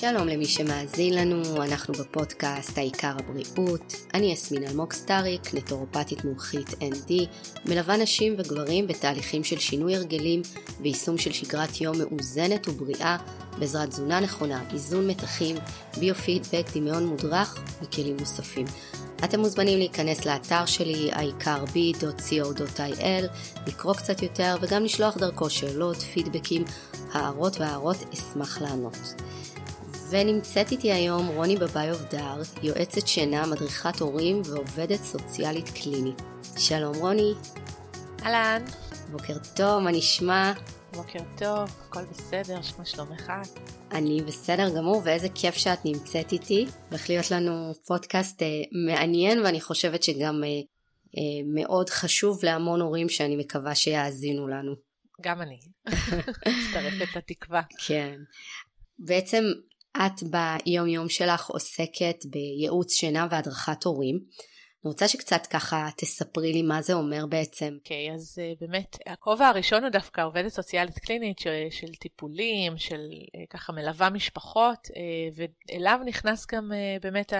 שלום למי שמאזין לנו, אנחנו בפודקאסט העיקר הבריאות. אני יסמין אלמוג סטאריק, נטורופטית מומחית ND, מלווה נשים וגברים בתהליכים של שינוי הרגלים ויישום של שגרת יום מאוזנת ובריאה בעזרת תזונה נכונה, איזון מתחים, ביו-פידבק, דמיון מודרך וכלים נוספים. אתם מוזמנים להיכנס לאתר שלי, העיקר.co.il, לקרוא קצת יותר וגם לשלוח דרכו שאלות, פידבקים, הערות והערות, אשמח לענות. ונמצאת איתי היום רוני בביוב דר, יועצת שינה, מדריכת הורים ועובדת סוציאלית קלינית. שלום רוני. אהלן. בוקר טוב, מה נשמע? בוקר טוב, הכל בסדר, מה שלומך? אני בסדר גמור, ואיזה כיף שאת נמצאת איתי. הולך להיות לנו פודקאסט אה, מעניין, ואני חושבת שגם אה, אה, מאוד חשוב להמון הורים שאני מקווה שיאזינו לנו. גם אני. מצטרפת לתקווה. כן. בעצם את ביום יום שלך עוסקת בייעוץ שינה והדרכת הורים. אני רוצה שקצת ככה תספרי לי מה זה אומר בעצם. אוקיי, okay, אז uh, באמת, הכובע הראשון הוא דווקא עובדת סוציאלית קלינית של, של טיפולים, של uh, ככה מלווה משפחות, uh, ואליו נכנס גם uh, באמת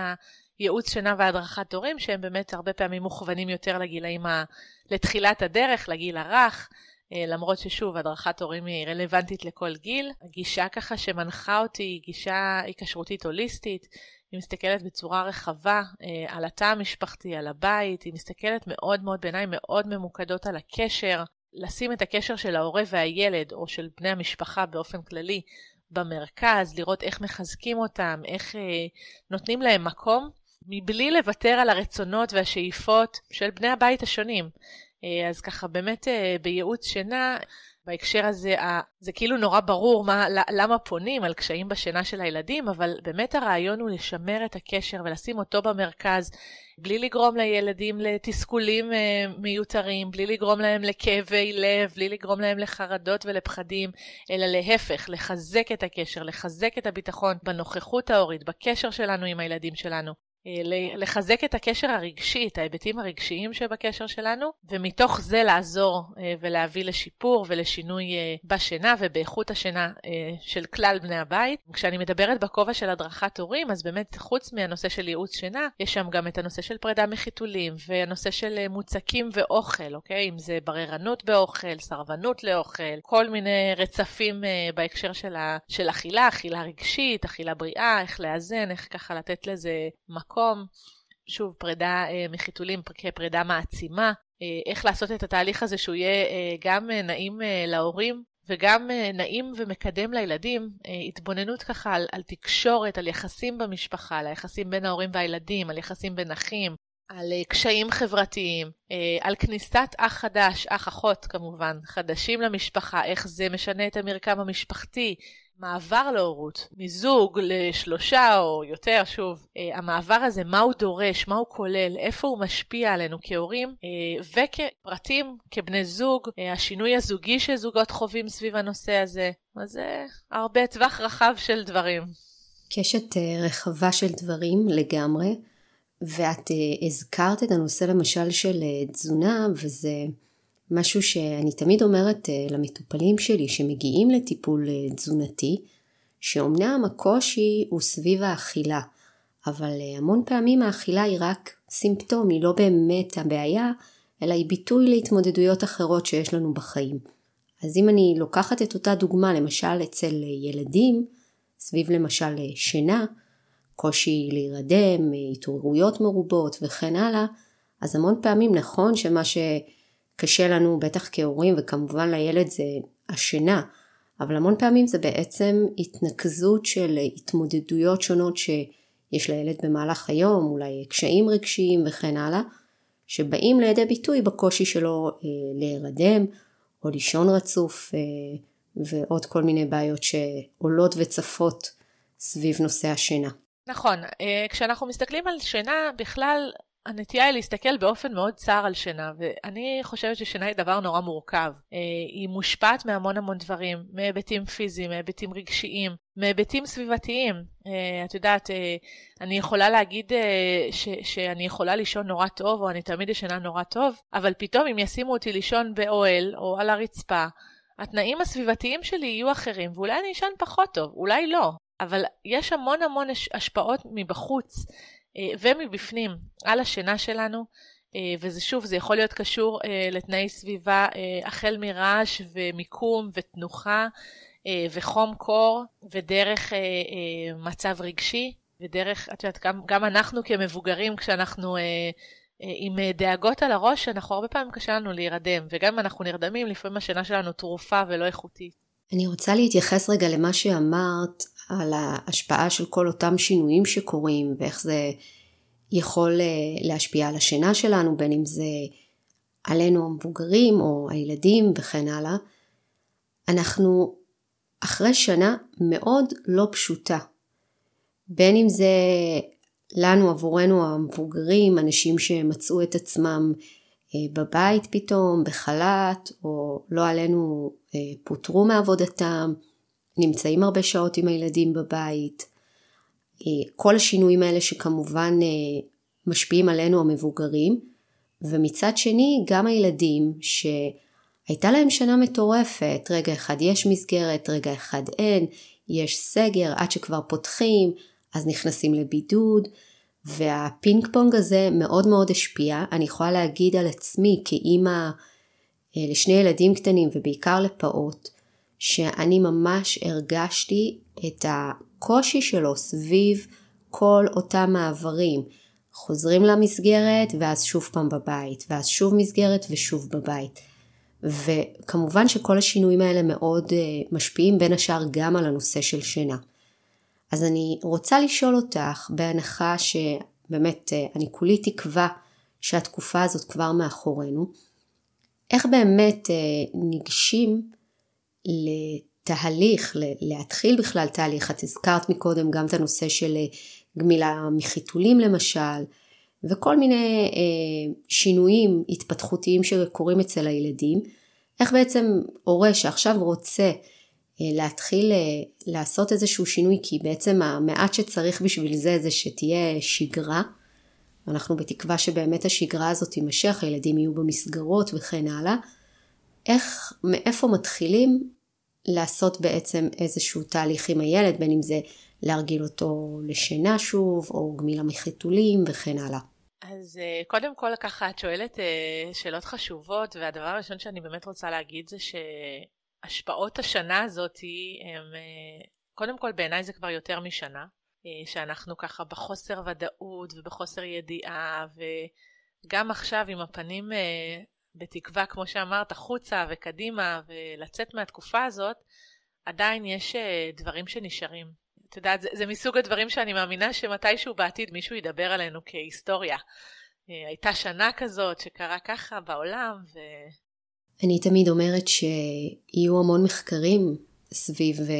הייעוץ שינה והדרכת הורים, שהם באמת הרבה פעמים מוכוונים יותר לגילאים ה... לתחילת הדרך, לגיל הרך. למרות ששוב, הדרכת הורים היא רלוונטית לכל גיל. הגישה ככה שמנחה אותי היא גישה היקשרותית הוליסטית, היא מסתכלת בצורה רחבה אה, על התא המשפחתי, על הבית, היא מסתכלת מאוד מאוד בעיניים מאוד ממוקדות על הקשר, לשים את הקשר של ההורה והילד, או של בני המשפחה באופן כללי, במרכז, לראות איך מחזקים אותם, איך אה, נותנים להם מקום, מבלי לוותר על הרצונות והשאיפות של בני הבית השונים. אה, אז ככה באמת אה, בייעוץ שינה, בהקשר הזה, זה כאילו נורא ברור מה, למה פונים על קשיים בשינה של הילדים, אבל באמת הרעיון הוא לשמר את הקשר ולשים אותו במרכז, בלי לגרום לילדים לתסכולים אה, מיותרים, בלי לגרום להם לכאבי לב, בלי לגרום להם לחרדות ולפחדים, אלא להפך, לחזק את הקשר, לחזק את הביטחון בנוכחות ההורית, בקשר שלנו עם הילדים שלנו. אה, לחזק את הקשר הרגשי, את ההיבטים הרגשיים שבקשר שלנו, ומתוך זה לעזור אה, ולהביא לשיפור ולשינוי אה, בשינה ובאיכות השינה של כלל בני הבית. כשאני מדברת בכובע של הדרכת הורים, אז באמת חוץ מהנושא של ייעוץ שינה, יש שם גם את הנושא של פרידה מחיתולים, והנושא של מוצקים ואוכל, אוקיי? אם זה בררנות באוכל, סרבנות לאוכל, כל מיני רצפים בהקשר של, ה... של אכילה, אכילה רגשית, אכילה בריאה, איך לאזן, איך ככה לתת לזה מקום. מקום, שוב, פרידה אה, מחיתולים כפרידה מעצימה, אה, איך לעשות את התהליך הזה שהוא יהיה אה, גם נעים להורים וגם נעים ומקדם לילדים, התבוננות ככה על, על תקשורת, על יחסים במשפחה, על היחסים בין ההורים והילדים, על יחסים בין אחים, על קשיים חברתיים, על כניסת אח חדש, אח אחות כמובן, חדשים למשפחה, איך זה משנה את המרקם המשפחתי, מעבר להורות, מזוג לשלושה או יותר, שוב, אה, המעבר הזה, מה הוא דורש, מה הוא כולל, איפה הוא משפיע עלינו כהורים, אה, וכפרטים, כבני זוג, אה, השינוי הזוגי שזוגות חווים סביב הנושא הזה. אז זה הרבה טווח רחב של דברים. קשת רחבה של דברים לגמרי, ואת הזכרת את הנושא למשל של תזונה, וזה... משהו שאני תמיד אומרת אה, למטופלים שלי שמגיעים לטיפול אה, תזונתי, שאומנם הקושי הוא סביב האכילה, אבל אה, המון פעמים האכילה היא רק סימפטום, היא לא באמת הבעיה, אלא היא ביטוי להתמודדויות אחרות שיש לנו בחיים. אז אם אני לוקחת את אותה דוגמה, למשל אצל ילדים, סביב למשל שינה, קושי להירדם, התעוררויות מרובות וכן הלאה, אז המון פעמים נכון שמה ש... קשה לנו בטח כהורים וכמובן לילד זה השינה, אבל המון פעמים זה בעצם התנקזות של התמודדויות שונות שיש לילד במהלך היום, אולי קשיים רגשיים וכן הלאה, שבאים לידי ביטוי בקושי שלו אה, להירדם או לישון רצוף אה, ועוד כל מיני בעיות שעולות וצפות סביב נושא השינה. נכון, אה, כשאנחנו מסתכלים על שינה בכלל הנטייה היא להסתכל באופן מאוד צר על שינה, ואני חושבת ששינה היא דבר נורא מורכב. אה, היא מושפעת מהמון המון דברים, מהיבטים פיזיים, מהיבטים רגשיים, מהיבטים סביבתיים. אה, את יודעת, אה, אני יכולה להגיד ש- שאני יכולה לישון נורא טוב, או אני תמיד ישנה נורא טוב, אבל פתאום אם ישימו אותי לישון באוהל או על הרצפה, התנאים הסביבתיים שלי יהיו אחרים, ואולי אני אשן פחות טוב, אולי לא. אבל יש המון המון השפעות מבחוץ ומבפנים על השינה שלנו. וזה שוב, זה יכול להיות קשור לתנאי סביבה החל מרעש ומיקום ותנוחה וחום קור ודרך מצב רגשי ודרך, את יודעת, גם, גם אנחנו כמבוגרים כשאנחנו עם דאגות על הראש, אנחנו הרבה פעמים קשה לנו להירדם, וגם אם אנחנו נרדמים, לפעמים השינה שלנו תרופה ולא איכותית. אני רוצה להתייחס רגע למה שאמרת על ההשפעה של כל אותם שינויים שקורים, ואיך זה יכול אה, להשפיע על השינה שלנו, בין אם זה עלינו המבוגרים או הילדים וכן הלאה. אנחנו אחרי שנה מאוד לא פשוטה. בין אם זה לנו עבורנו המבוגרים, אנשים שמצאו את עצמם אה, בבית פתאום, בחל"ת, או לא עלינו אה, פוטרו מעבודתם, נמצאים הרבה שעות עם הילדים בבית. אה, כל השינויים האלה שכמובן משפיעים עלינו המבוגרים, ומצד שני גם הילדים שהייתה להם שנה מטורפת, רגע אחד יש מסגרת, רגע אחד אין, יש סגר, עד שכבר פותחים, אז נכנסים לבידוד, והפינג פונג הזה מאוד מאוד השפיע. אני יכולה להגיד על עצמי כאימא אה, לשני ילדים קטנים ובעיקר לפעוט, שאני ממש הרגשתי את הקושי שלו סביב כל אותם מעברים. חוזרים למסגרת ואז שוב פעם בבית, ואז שוב מסגרת ושוב בבית. וכמובן שכל השינויים האלה מאוד אה, משפיעים בין השאר גם על הנושא של שינה. אז אני רוצה לשאול אותך, בהנחה שבאמת אה, אני כולי תקווה שהתקופה הזאת כבר מאחורינו, איך באמת אה, ניגשים לתהליך, להתחיל בכלל תהליך, את הזכרת מקודם גם את הנושא של אה, גמילה מחיתולים למשל, וכל מיני שינויים התפתחותיים שקורים אצל הילדים, איך בעצם הורה שעכשיו רוצה אה, להתחיל אה, לעשות איזשהו שינוי, כי בעצם המעט שצריך בשביל זה זה שתהיה שגרה. אנחנו בתקווה שבאמת השגרה הזאת תימשך, הילדים יהיו במסגרות וכן הלאה. איך, מאיפה מתחילים לעשות בעצם איזשהו תהליך עם הילד, בין אם זה להרגיל אותו לשינה שוב, או גמילה מחיתולים וכן הלאה. אז אה, קודם כל ככה את שואלת שאלות חשובות, והדבר הראשון שאני באמת רוצה להגיד זה ש... השפעות השנה הזאת הם, אה, קודם כל בעיניי זה כבר יותר משנה, אה, שאנחנו ככה בחוסר ודאות ובחוסר ידיעה, וגם עכשיו עם הפנים אה, בתקווה, כמו שאמרת, החוצה וקדימה ולצאת מהתקופה הזאת, עדיין יש דברים שנשארים. את יודעת, זה, זה מסוג הדברים שאני מאמינה שמתישהו בעתיד מישהו ידבר עלינו כהיסטוריה. הייתה שנה כזאת שקרה ככה בעולם, ו... אני תמיד אומרת שיהיו המון מחקרים סביב אה,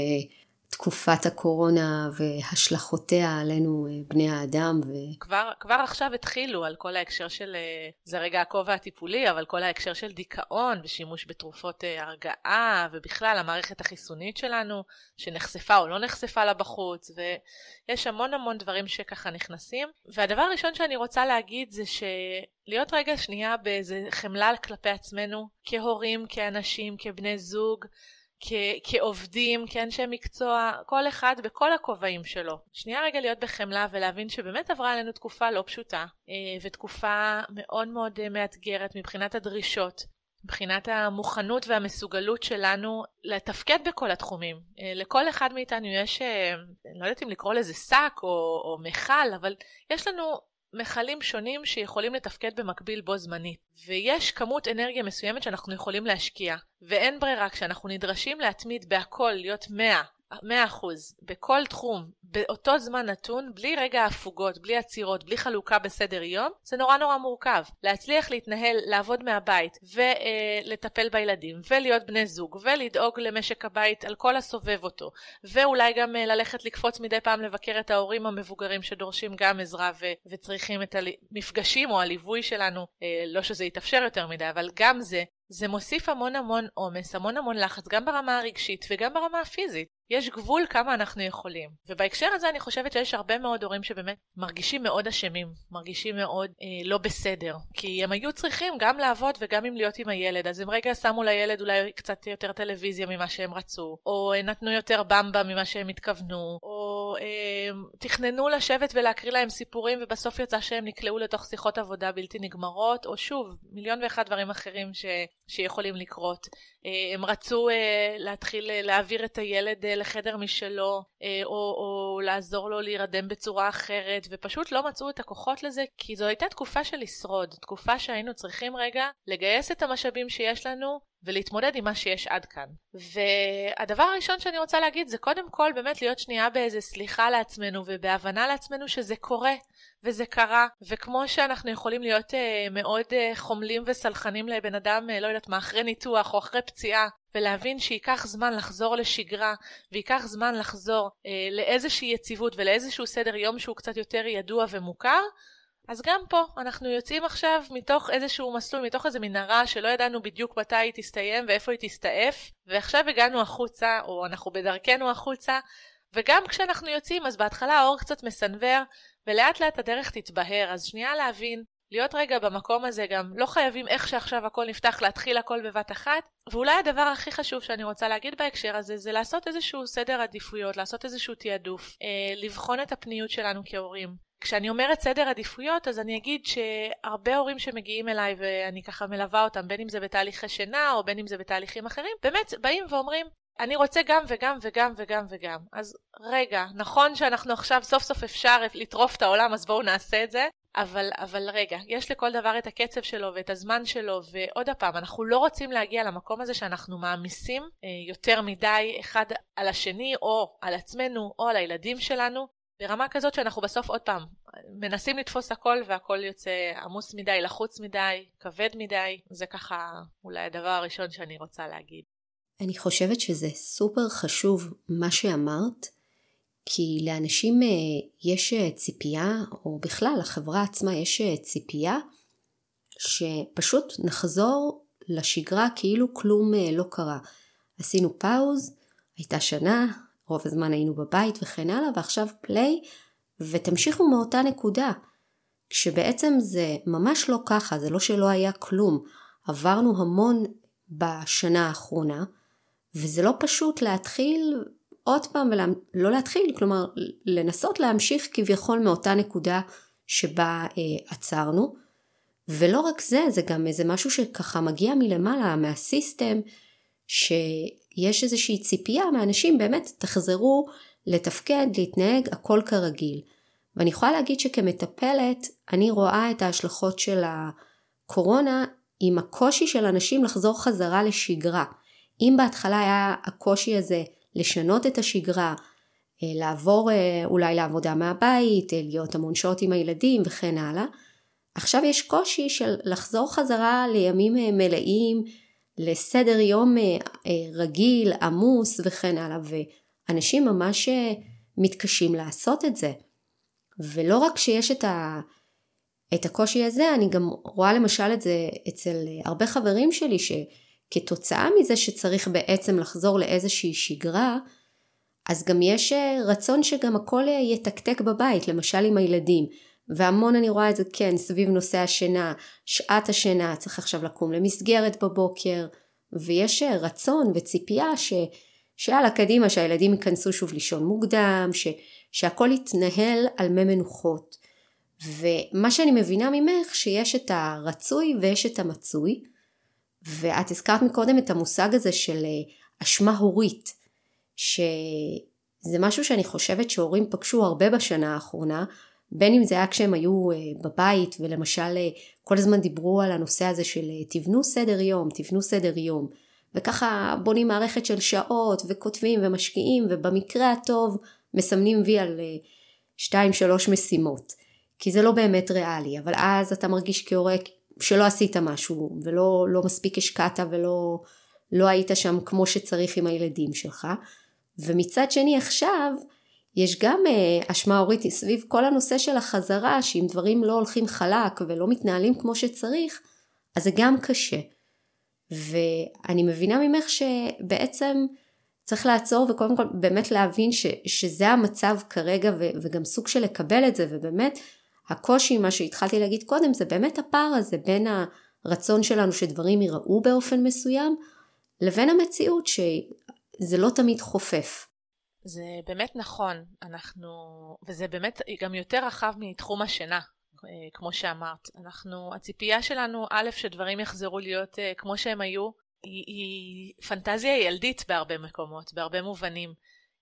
תקופת הקורונה והשלכותיה עלינו אה, בני האדם. ו... כבר, כבר עכשיו התחילו על כל ההקשר של, אה, זה רגע הכובע הטיפולי, אבל כל ההקשר של דיכאון ושימוש בתרופות הרגעה, ובכלל המערכת החיסונית שלנו, שנחשפה או לא נחשפה לה בחוץ, ויש המון המון דברים שככה נכנסים. והדבר הראשון שאני רוצה להגיד זה שלהיות רגע שנייה באיזה חמלה כלפי עצמנו, כהורים, כאנשים, כבני זוג, כ- כעובדים, כאנשי מקצוע, כל אחד בכל הכובעים שלו. שנייה רגע להיות בחמלה ולהבין שבאמת עברה עלינו תקופה לא פשוטה, אה, ותקופה מאוד מאוד אה, מאתגרת מבחינת הדרישות. מבחינת המוכנות והמסוגלות שלנו לתפקד בכל התחומים. אה, לכל אחד מאיתנו יש, אני לא יודעת אם לקרוא לזה שק או, או מכל, אבל יש לנו מכלים שונים שיכולים לתפקד במקביל בו זמנית, ויש כמות אנרגיה מסוימת שאנחנו יכולים להשקיע, ואין ברירה כשאנחנו נדרשים להתמיד בהכל, להיות 100, 100% בכל תחום, באותו זמן נתון, בלי רגע הפוגות, בלי עצירות, בלי חלוקה בסדר יום, זה נורא נורא מורכב. להצליח להתנהל, לעבוד מהבית, ולטפל בילדים, ולהיות בני זוג, ולדאוג למשק הבית על כל הסובב אותו, ואולי גם אה, ללכת לקפוץ מדי פעם לבקר את ההורים המבוגרים שדורשים גם עזרה ו- וצריכים את המפגשים או הליווי שלנו, אה, לא שזה יתאפשר יותר מדי, אבל גם זה, זה מוסיף המון המון עומס, המון המון לחץ, גם ברמה הרגשית וגם ברמה הפיזית. יש גבול כמה אנחנו יכולים. ובהקשר הזה אני חושבת שיש הרבה מאוד הורים שבאמת מרגישים מאוד אשמים, מרגישים מאוד אה, לא בסדר. כי הם היו צריכים גם לעבוד וגם אם להיות עם הילד. אז הם רגע שמו לילד אולי קצת יותר טלוויזיה ממה שהם רצו, או אה, נתנו יותר במבה ממה שהם התכוונו, או אה, תכננו לשבת ולהקריא להם סיפורים ובסוף יצא שהם נקלעו לתוך שיחות עבודה בלתי נגמרות, או שוב, מיליון ואחד דברים אחרים ש, שיכולים לקרות. אה, הם רצו אה, להתחיל אה, להעביר את הילד לחדר משלו, או, או לעזור לו להירדם בצורה אחרת, ופשוט לא מצאו את הכוחות לזה, כי זו הייתה תקופה של לשרוד, תקופה שהיינו צריכים רגע לגייס את המשאבים שיש לנו ולהתמודד עם מה שיש עד כאן. והדבר הראשון שאני רוצה להגיד זה קודם כל באמת להיות שנייה באיזה סליחה לעצמנו ובהבנה לעצמנו שזה קורה וזה קרה, וכמו שאנחנו יכולים להיות אה, מאוד אה, חומלים וסלחנים לבן אדם, אה, לא יודעת מה, אחרי ניתוח או אחרי פציעה, ולהבין שייקח זמן לחזור לשגרה, וייקח זמן לחזור אה, לאיזושהי יציבות ולאיזשהו סדר יום שהוא קצת יותר ידוע ומוכר, אז גם פה אנחנו יוצאים עכשיו מתוך איזשהו מסלול, מתוך איזו מנהרה שלא ידענו בדיוק מתי היא תסתיים ואיפה היא תסתעף, ועכשיו הגענו החוצה, או אנחנו בדרכנו החוצה, וגם כשאנחנו יוצאים, אז בהתחלה האור קצת מסנוור, ולאט לאט הדרך תתבהר, אז שנייה להבין, להיות רגע במקום הזה גם לא חייבים איך שעכשיו הכל נפתח להתחיל הכל בבת אחת ואולי הדבר הכי חשוב שאני רוצה להגיד בהקשר הזה זה לעשות איזשהו סדר עדיפויות, לעשות איזשהו תעדוף, אה, לבחון את הפניות שלנו כהורים. כשאני אומרת סדר עדיפויות אז אני אגיד שהרבה הורים שמגיעים אליי ואני ככה מלווה אותם בין אם זה בתהליכי שינה או בין אם זה בתהליכים אחרים באמת באים ואומרים אני רוצה גם וגם וגם וגם וגם. אז רגע, נכון שאנחנו עכשיו סוף סוף אפשר לטרוף את העולם, אז בואו נעשה את זה, אבל, אבל רגע, יש לכל דבר את הקצב שלו ואת הזמן שלו, ועוד פעם, אנחנו לא רוצים להגיע למקום הזה שאנחנו מעמיסים אה, יותר מדי אחד על השני, או על עצמנו, או על הילדים שלנו, ברמה כזאת שאנחנו בסוף עוד פעם מנסים לתפוס הכל והכל יוצא עמוס מדי, לחוץ מדי, כבד מדי, זה ככה אולי הדבר הראשון שאני רוצה להגיד. אני חושבת שזה סופר חשוב מה שאמרת, כי לאנשים אה, יש אה, ציפייה, או בכלל לחברה עצמה יש אה, ציפייה, שפשוט נחזור לשגרה כאילו כלום לא קרה. עשינו פאוז, הייתה שנה, רוב הזמן היינו בבית וכן הלאה, ועכשיו פליי, ותמשיכו מאותה נקודה. כשבעצם זה ממש לא ככה, זה לא שלא היה כלום. עברנו המון בשנה האחרונה, וזה לא פשוט להתחיל עוד פעם, ולא לא להתחיל, כלומר לנסות להמשיך כביכול מאותה נקודה שבה אה, עצרנו. ולא רק זה, זה גם איזה משהו שככה מגיע מלמעלה, מהסיסטם, שיש איזושהי ציפייה מאנשים, באמת, תחזרו לתפקד, להתנהג, הכל כרגיל. ואני יכולה להגיד שכמטפלת, אני רואה את ההשלכות של הקורונה עם הקושי של אנשים לחזור חזרה לשגרה. אם בהתחלה היה הקושי הזה לשנות את השגרה, אה, לעבור אה, אולי לעבודה מהבית, אה, להיות המון שעות עם הילדים וכן הלאה, עכשיו יש קושי של לחזור חזרה לימים מלאים, לסדר יום רגיל, עמוס וכן הלאה, ואנשים ממש מתקשים לעשות את זה. ולא רק שיש את, ה, את הקושי הזה, אני גם רואה למשל את זה אצל הרבה חברים שלי, ש... כתוצאה מזה שצריך בעצם לחזור לאיזושהי שגרה, אז גם יש אה, רצון שגם הכל אה, יתקתק בבית, למשל עם הילדים. והמון אני רואה את זה כן סביב נושא השינה, שעת השינה, צריך עכשיו לקום למסגרת בבוקר, ויש אה, רצון וציפייה ש... שיאללה קדימה שהילדים ייכנסו שוב לישון מוקדם, ש... שהכל יתנהל על מי מנוחות. ומה שאני מבינה ממך שיש את הרצוי ויש את המצוי, ואת הזכרת מקודם את המושג הזה של אה, אשמה הורית, שזה משהו שאני חושבת שהורים פגשו הרבה בשנה האחרונה, בין אם זה היה כשהם היו אה, בבית ולמשל אה, כל הזמן דיברו על הנושא הזה של תבנו סדר יום, תבנו סדר יום, וככה בונים מערכת של שעות וכותבים ומשקיעים ובמקרה הטוב מסמנים וי על שתיים שלוש משימות, כי זה לא באמת ריאלי, אבל אז אתה מרגיש כהורה שלא עשית משהו ולא לא מספיק השקעת ולא לא היית שם כמו שצריך עם הילדים שלך. ומצד שני עכשיו יש גם אה, אשמה הורית סביב כל הנושא של החזרה שאם דברים לא הולכים חלק ולא מתנהלים כמו שצריך אז זה גם קשה ואני מבינה ממך שבעצם צריך לעצור וקודם כל באמת להבין ש, שזה המצב כרגע ו, וגם סוג של לקבל את זה ובאמת הקושי, מה שהתחלתי להגיד קודם, זה באמת הפער הזה בין הרצון שלנו שדברים ייראו באופן מסוים לבין המציאות שזה לא תמיד חופף. זה באמת נכון, אנחנו, וזה באמת גם יותר רחב מתחום השינה, אה, כמו שאמרת. אנחנו, הציפייה שלנו, א', שדברים יחזרו להיות uh, כמו שהם היו, היא, היא פנטזיה ילדית בהרבה מקומות, בהרבה מובנים.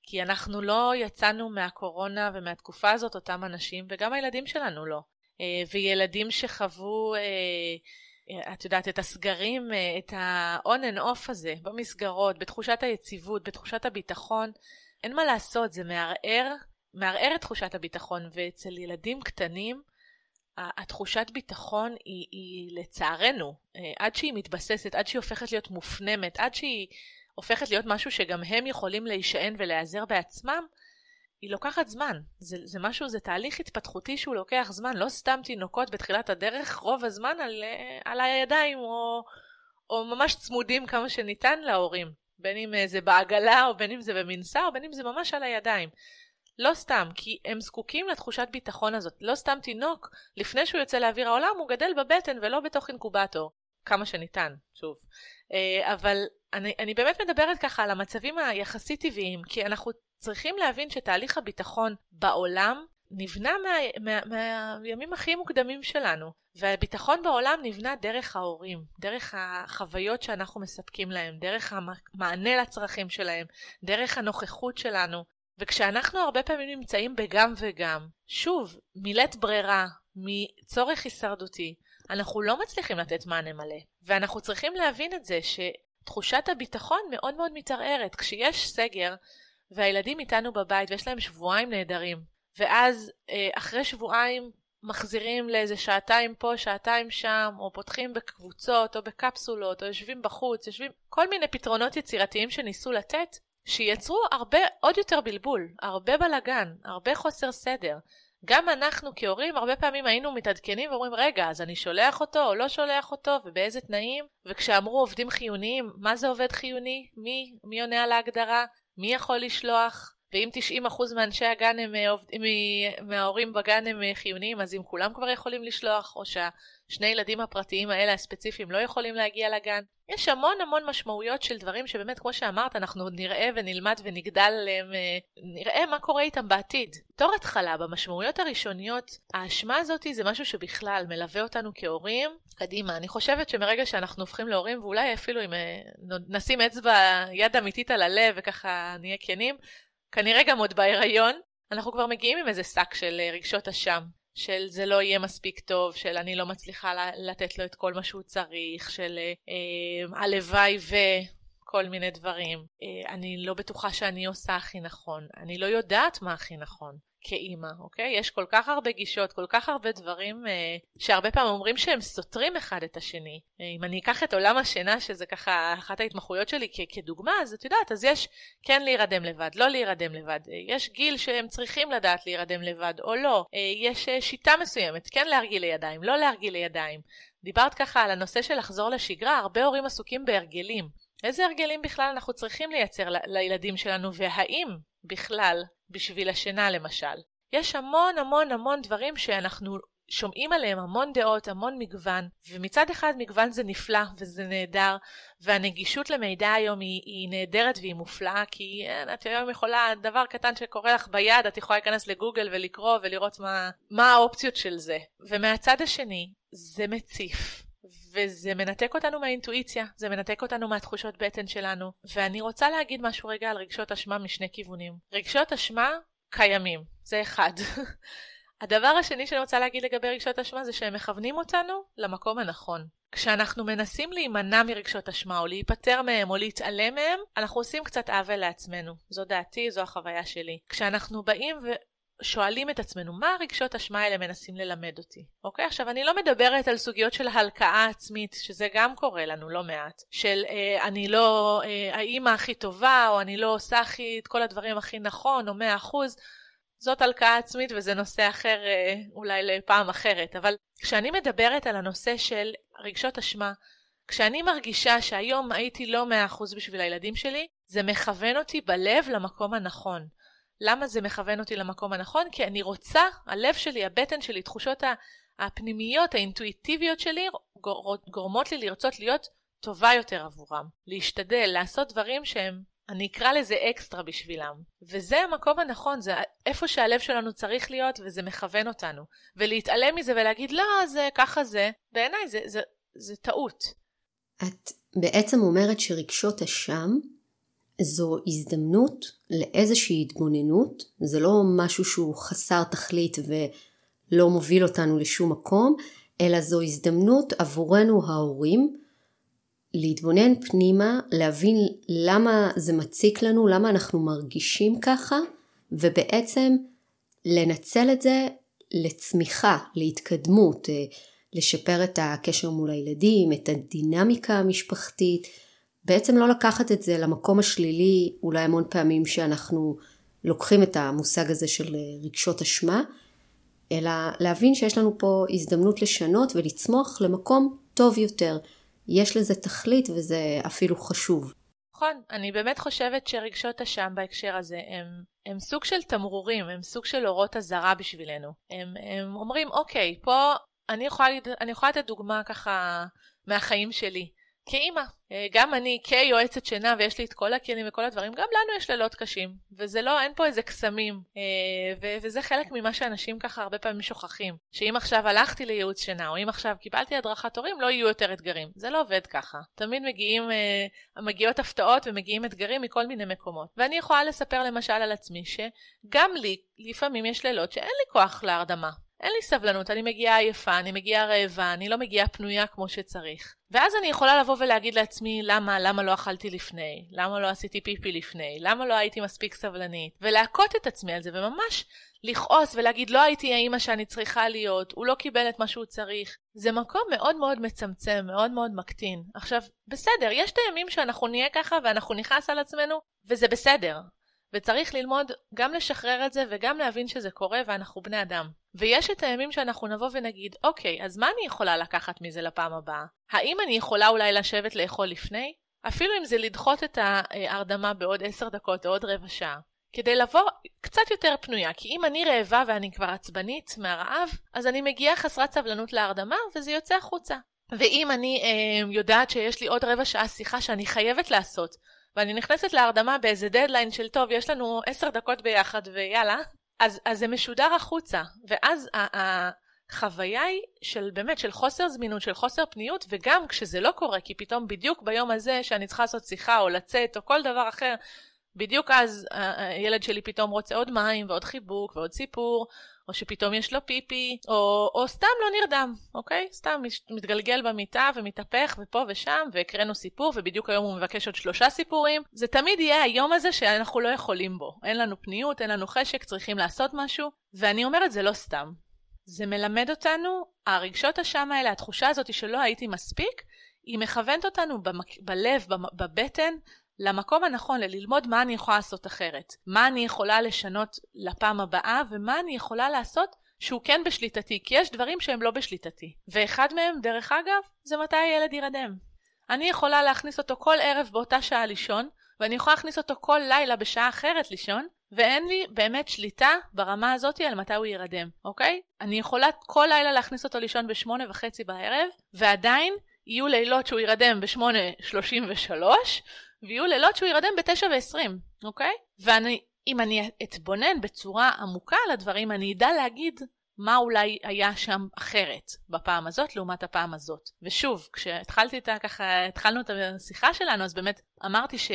כי אנחנו לא יצאנו מהקורונה ומהתקופה הזאת אותם אנשים, וגם הילדים שלנו לא. אה, וילדים שחוו, את יודעת, את הסגרים, את ה-on and off הזה במסגרות, בתחושת היציבות, בתחושת הביטחון, אין מה לעשות, זה מערער, מערער את תחושת הביטחון, ואצל ילדים קטנים, התחושת ביטחון היא, היא לצערנו, אה, עד שהיא מתבססת, עד שהיא הופכת להיות מופנמת, עד שהיא הופכת להיות משהו שגם הם יכולים להישען ולהיעזר בעצמם, היא לוקחת זמן. זה, זה משהו, זה תהליך התפתחותי שהוא לוקח זמן. לא סתם תינוקות בתחילת הדרך רוב הזמן על, אה, על הידיים, או, או ממש צמודים כמה שניתן להורים. בין אם אה, זה בעגלה, או בין אם זה במנסה, או בין אם זה ממש על הידיים. לא סתם, כי הם זקוקים לתחושת ביטחון הזאת. לא סתם תינוק, לפני שהוא יוצא לאוויר העולם, הוא גדל בבטן ולא בתוך אינקובטור. כמה שניתן, שוב. אה, אבל אני, אני באמת מדברת ככה על המצבים היחסית טבעיים, כי אנחנו צריכים להבין שתהליך הביטחון בעולם נבנה מהימים מה, מה, מה הכי מוקדמים שלנו. והביטחון בעולם נבנה דרך ההורים, דרך החוויות שאנחנו מספקים להם, דרך המענה לצרכים שלהם, דרך הנוכחות שלנו. וכשאנחנו הרבה פעמים נמצאים בגם וגם, שוב, מלית ברירה, מצורך הישרדותי, אנחנו לא מצליחים לתת מענה מלא. ואנחנו צריכים להבין את זה שתחושת הביטחון מאוד מאוד מתערערת. כשיש סגר והילדים איתנו בבית ויש להם שבועיים נהדרים, ואז אה, אחרי שבועיים מחזירים לאיזה שעתיים פה, שעתיים שם, או פותחים בקבוצות, או בקפסולות, או יושבים בחוץ, יושבים... כל מיני פתרונות יצירתיים שניסו לתת, שיצרו הרבה, עוד יותר בלבול, הרבה בלאגן, הרבה חוסר סדר. גם אנחנו כהורים הרבה פעמים היינו מתעדכנים ואומרים, רגע, אז אני שולח אותו או לא שולח אותו, ובאיזה תנאים? וכשאמרו עובדים חיוניים, מה זה עובד חיוני? מי? מי עונה על ההגדרה? מי יכול לשלוח? ואם 90% מאנשי הגן הם, אה, עובד, מההורים בגן הם אה, חיוניים, אז אם כולם כבר יכולים לשלוח, או שהשני ילדים הפרטיים האלה הספציפיים לא יכולים להגיע לגן. יש המון המון משמעויות של דברים שבאמת, כמו שאמרת, אנחנו עוד נראה ונלמד ונגדל עליהם, אה, נראה מה קורה איתם בעתיד. בתור התחלה, במשמעויות הראשוניות, האשמה הזאת זה משהו שבכלל מלווה אותנו כהורים. קדימה, אני חושבת שמרגע שאנחנו הופכים להורים, ואולי אפילו אם נשים אצבע, יד אמיתית על הלב וככה נהיה כנים, כנראה גם עוד בהיריון, אנחנו כבר מגיעים עם איזה שק של אה, רגשות אשם. של זה לא יהיה מספיק טוב, של אני לא מצליחה לתת לו את כל מה שהוא צריך, של אה, אה, הלוואי וכל מיני דברים. אה, אני לא בטוחה שאני עושה הכי נכון, אני לא יודעת מה הכי נכון. כאימא, אוקיי? יש כל כך הרבה גישות, כל כך הרבה דברים אה, שהרבה פעמים אומרים שהם סותרים אחד את השני. אה, אם אני אקח את עולם השינה, שזה ככה אחת ההתמחויות שלי כ- כדוגמה, אז את יודעת, אז יש כן להירדם לבד, לא להירדם לבד. אה, יש גיל שהם צריכים לדעת להירדם לבד או לא. אה, יש אה, שיטה מסוימת, כן להרגיל לידיים, לא להרגיל לידיים. דיברת ככה על הנושא של לחזור לשגרה, הרבה הורים עסוקים בהרגלים. איזה הרגלים בכלל אנחנו צריכים לייצר לילדים שלנו, והאם בכלל בשביל השינה למשל. יש המון המון המון דברים שאנחנו שומעים עליהם המון דעות, המון מגוון, ומצד אחד מגוון זה נפלא וזה נהדר, והנגישות למידע היום היא, היא נהדרת והיא מופלאה, כי אין, את היום יכולה, דבר קטן שקורה לך ביד, את יכולה להיכנס לגוגל ולקרוא ולראות מה, מה האופציות של זה. ומהצד השני, זה מציף. וזה מנתק אותנו מהאינטואיציה, זה מנתק אותנו מהתחושות בטן שלנו. ואני רוצה להגיד משהו רגע על רגשות אשמה משני כיוונים. רגשות אשמה קיימים, זה אחד. הדבר השני שאני רוצה להגיד לגבי רגשות אשמה זה שהם מכוונים אותנו למקום הנכון. כשאנחנו מנסים להימנע מרגשות אשמה או להיפטר מהם או להתעלם מהם, אנחנו עושים קצת עוול לעצמנו. זו דעתי, זו החוויה שלי. כשאנחנו באים שואלים את עצמנו, מה הרגשות אשמה האלה מנסים ללמד אותי? אוקיי? עכשיו, אני לא מדברת על סוגיות של הלקאה עצמית, שזה גם קורה לנו לא מעט. של אה, אני לא אה, האימא הכי טובה, או אני לא עושה הכי, את כל הדברים הכי נכון, או מאה אחוז. זאת הלקאה עצמית וזה נושא אחר אה, אולי לפעם אחרת. אבל כשאני מדברת על הנושא של רגשות אשמה, כשאני מרגישה שהיום הייתי לא 100% בשביל הילדים שלי, זה מכוון אותי בלב למקום הנכון. למה זה מכוון אותי למקום הנכון? כי אני רוצה, הלב שלי, הבטן שלי, תחושות הפנימיות, האינטואיטיביות שלי, גורמות לי לרצות להיות טובה יותר עבורם. להשתדל, לעשות דברים שהם, אני אקרא לזה אקסטרה בשבילם. וזה המקום הנכון, זה איפה שהלב שלנו צריך להיות, וזה מכוון אותנו. ולהתעלם מזה ולהגיד, לא, זה ככה זה, בעיניי זה, זה, זה טעות. את בעצם אומרת שרגשות אשם זו הזדמנות לאיזושהי התבוננות, זה לא משהו שהוא חסר תכלית ולא מוביל אותנו לשום מקום, אלא זו הזדמנות עבורנו ההורים להתבונן פנימה, להבין למה זה מציק לנו, למה אנחנו מרגישים ככה, ובעצם לנצל את זה לצמיחה, להתקדמות, לשפר את הקשר מול הילדים, את הדינמיקה המשפחתית, בעצם לא לקחת את זה למקום השלילי, אולי המון פעמים שאנחנו לוקחים את המושג הזה של אה, רגשות אשמה, אלא להבין שיש לנו פה הזדמנות לשנות ולצמוח למקום טוב יותר. יש לזה תכלית וזה אפילו חשוב. נכון, אני באמת חושבת שרגשות אשם בהקשר הזה הם, הם סוג של תמרורים, הם סוג של אורות אזהרה בשבילנו. הם, הם אומרים, אוקיי, פה אני יכולה, אני יכולה לתת דוגמה ככה מהחיים שלי. כאימא, אה, גם אני כיועצת שינה ויש לי את כל הכלים וכל הדברים, גם לנו יש לילות קשים, וזה לא, אין פה איזה קסמים, אה, וזה חלק ממה שאנשים ככה הרבה פעמים שוכחים, שאם עכשיו הלכתי לייעוץ שינה, או אם עכשיו קיבלתי הדרכת הורים, לא יהיו יותר אתגרים. זה לא עובד ככה. תמיד מגיעים, אה, מגיעות הפתעות ומגיעים אתגרים מכל מיני מקומות. ואני יכולה לספר למשל על עצמי, שגם לי, לפעמים יש לילות שאין לי כוח להרדמה. אין לי סבלנות, אני מגיעה עייפה, אני מגיעה רעבה, אני לא מגיעה פנויה כמו שצריך. ואז אני יכולה לבוא ולהגיד לעצמי, למה, למה לא אכלתי לפני? למה לא עשיתי פיפי לפני? למה לא הייתי מספיק סבלנית? ולהכות את עצמי על זה, וממש לכעוס ולהגיד, לא הייתי האימא שאני צריכה להיות, הוא לא קיבל את מה שהוא צריך. זה מקום מאוד מאוד מצמצם, מאוד מאוד מקטין. עכשיו, בסדר, יש את הימים שאנחנו נהיה ככה ואנחנו נכעס על עצמנו, וזה בסדר. וצריך ללמוד גם לשחרר את זה וגם להבין שזה קורה ואנחנו בני אדם. ויש את הימים שאנחנו נבוא ונגיד, אוקיי, אז מה אני יכולה לקחת מזה לפעם הבאה? האם אני יכולה אולי לשבת לאכול לפני? אפילו אם זה לדחות את ההרדמה בעוד עשר דקות או עוד רבע שעה. כדי לבוא קצת יותר פנויה, כי אם אני רעבה ואני כבר עצבנית מהרעב, אז אני מגיעה חסרת סבלנות להרדמה וזה יוצא החוצה. ואם אני אה, יודעת שיש לי עוד רבע שעה שיחה שאני חייבת לעשות, ואני נכנסת להרדמה באיזה דדליין של טוב, יש לנו עשר דקות ביחד ויאללה, אז, אז זה משודר החוצה, ואז החוויה היא של באמת, של חוסר זמינות, של חוסר פניות, וגם כשזה לא קורה, כי פתאום בדיוק ביום הזה שאני צריכה לעשות שיחה או לצאת או כל דבר אחר, בדיוק אז הילד שלי פתאום רוצה עוד מים ועוד חיבוק ועוד סיפור, או שפתאום יש לו פיפי, או, או סתם לא נרדם, אוקיי? סתם מתגלגל במיטה ומתהפך ופה ושם, והקראנו סיפור, ובדיוק היום הוא מבקש עוד שלושה סיפורים. זה תמיד יהיה היום הזה שאנחנו לא יכולים בו. אין לנו פניות, אין לנו חשק, צריכים לעשות משהו, ואני אומרת, זה לא סתם. זה מלמד אותנו, הרגשות השם האלה, התחושה הזאת שלא הייתי מספיק, היא מכוונת אותנו במק... בלב, בבטן, למקום הנכון, ללמוד מה אני יכולה לעשות אחרת. מה אני יכולה לשנות לפעם הבאה, ומה אני יכולה לעשות שהוא כן בשליטתי, כי יש דברים שהם לא בשליטתי. ואחד מהם, דרך אגב, זה מתי הילד ירדם. אני יכולה להכניס אותו כל ערב באותה שעה לישון, ואני יכולה להכניס אותו כל לילה בשעה אחרת לישון, ואין לי באמת שליטה ברמה הזאת על מתי הוא ירדם, אוקיי? אני יכולה כל לילה להכניס אותו לישון בשמונה וחצי בערב, ועדיין יהיו לילות שהוא ירדם בשמונה שלושים ושלוש, ויהיו לילות שהוא ירדם ב-9 ו-20, אוקיי? ואם אני אתבונן בצורה עמוקה על הדברים, אני אדע להגיד מה אולי היה שם אחרת בפעם הזאת לעומת הפעם הזאת. ושוב, כשהתחלתי את ה... ככה, התחלנו את השיחה שלנו, אז באמת אמרתי ש...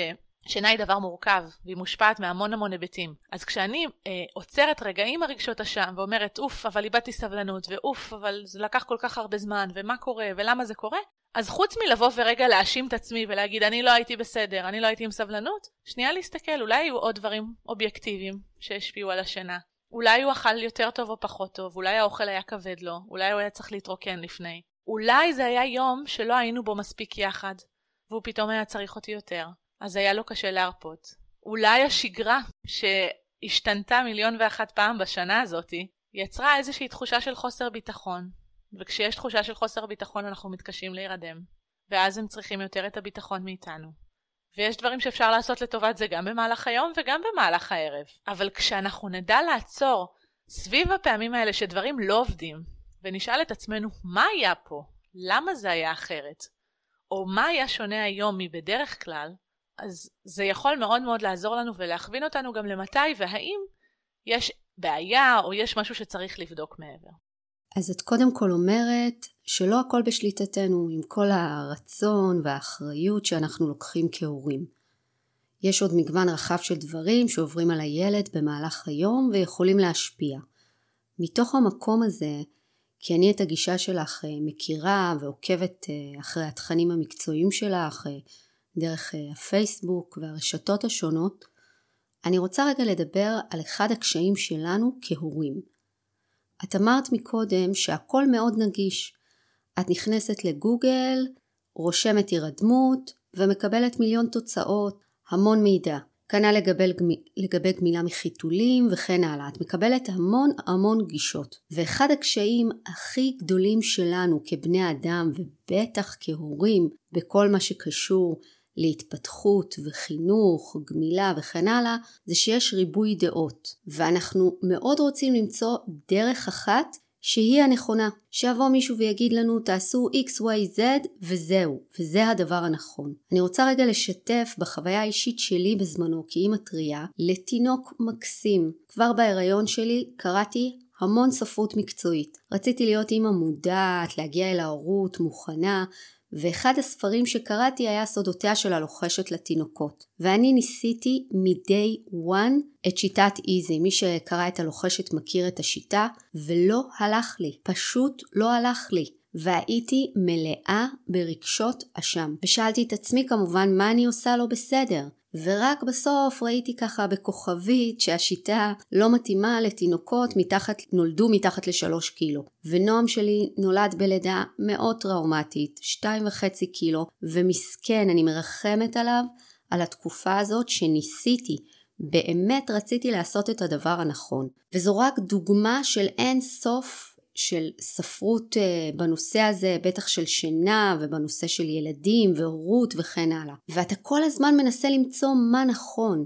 שינה היא דבר מורכב, והיא מושפעת מהמון המון היבטים. אז כשאני אה, עוצרת רגעים הרגשות אשם ואומרת, אוף, אבל איבדתי סבלנות, ואוף, אבל זה לקח כל כך הרבה זמן, ומה קורה, ולמה זה קורה, אז חוץ מלבוא ורגע להאשים את עצמי ולהגיד אני לא הייתי בסדר, אני לא הייתי עם סבלנות, שנייה להסתכל, אולי היו עוד דברים אובייקטיביים שהשפיעו על השינה. אולי הוא אכל יותר טוב או פחות טוב, אולי האוכל היה כבד לו, אולי הוא היה צריך להתרוקן לפני. אולי זה היה יום שלא היינו בו מספיק יחד, והוא פתאום היה צריך אותי יותר, אז היה לו קשה להרפות. אולי השגרה שהשתנתה מיליון ואחת פעם בשנה הזאתי, יצרה איזושהי תחושה של חוסר ביטחון, וכשיש תחושה של חוסר ביטחון אנחנו מתקשים להירדם. ואז הם צריכים יותר את הביטחון מאיתנו. ויש דברים שאפשר לעשות לטובת זה גם במהלך היום וגם במהלך הערב. אבל כשאנחנו נדע לעצור סביב הפעמים האלה שדברים לא עובדים, ונשאל את עצמנו מה היה פה, למה זה היה אחרת, או מה היה שונה היום מבדרך כלל, אז זה יכול מאוד מאוד לעזור לנו ולהכווין אותנו גם למתי והאם יש בעיה או יש משהו שצריך לבדוק מעבר. אז את קודם כל אומרת שלא הכל בשליטתנו עם כל הרצון והאחריות שאנחנו לוקחים כהורים. יש עוד מגוון רחב של דברים שעוברים על הילד במהלך היום ויכולים להשפיע. מתוך המקום הזה, כי אני את הגישה שלך אה, מכירה ועוקבת אה, אחרי התכנים המקצועיים שלך אה, דרך הפייסבוק והרשתות השונות, אני רוצה רגע לדבר על אחד הקשיים שלנו כהורים. את אמרת מקודם שהכל מאוד נגיש. את נכנסת לגוגל, רושמת הירדמות ומקבלת מיליון תוצאות, המון מידע. כנ"ל לגבי, לגבי גמילה מחיתולים וכן הלאה. את מקבלת המון המון גישות. ואחד הקשיים הכי גדולים שלנו כבני אדם ובטח כהורים בכל מה שקשור להתפתחות וחינוך, גמילה וכן הלאה, זה שיש ריבוי דעות. ואנחנו מאוד רוצים למצוא דרך אחת שהיא הנכונה. שיבוא מישהו ויגיד לנו תעשו XYZ וזהו, וזה הדבר הנכון. אני רוצה רגע לשתף בחוויה האישית שלי בזמנו כאימא טריה לתינוק מקסים. כבר בהיריון שלי קראתי המון ספרות מקצועית. רציתי להיות אימא מודעת, להגיע אל ההורות מוכנה, ואחד הספרים שקראתי היה סודותיה של הלוחשת לתינוקות. ואני ניסיתי מ-day one את שיטת איזי. מי שקרא את הלוחשת מכיר את השיטה, ולא הלך לי. פשוט לא הלך לי. והייתי מלאה ברגשות אשם. ושאלתי את עצמי כמובן מה אני עושה לא בסדר. ורק בסוף ראיתי ככה בכוכבית שהשיטה לא מתאימה לתינוקות מתחת, נולדו מתחת לשלוש קילו. ונועם שלי נולד בלידה מאוד טראומטית, שתיים וחצי קילו, ומסכן, אני מרחמת עליו על התקופה הזאת שניסיתי. באמת רציתי לעשות את הדבר הנכון. וזו רק דוגמה של אין סוף של ספרות אה, בנושא הזה, בטח של שינה ובנושא של ילדים והורות וכן הלאה. ואתה כל הזמן מנסה למצוא מה נכון.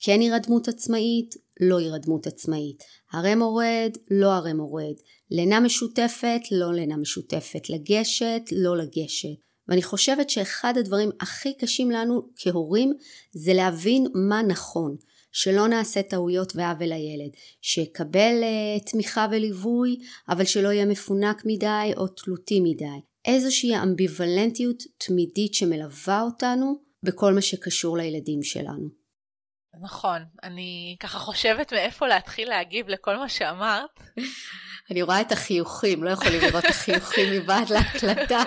כן הירדמות עצמאית, לא הירדמות עצמאית. הרי מורד, לא הרי מורד. לינה משותפת, לא לינה משותפת. לגשת, לא לגשת. ואני חושבת שאחד הדברים הכי קשים לנו כהורים זה להבין מה נכון. שלא נעשה טעויות ועוול לילד, שיקבל uh, תמיכה וליווי, אבל שלא יהיה מפונק מדי או תלותי מדי. איזושהי אמביוולנטיות תמידית שמלווה אותנו בכל מה שקשור לילדים שלנו. נכון, אני ככה חושבת מאיפה להתחיל להגיב לכל מה שאמרת. אני רואה את החיוכים, לא יכולים לראות את החיוכים מבעד להקלטה.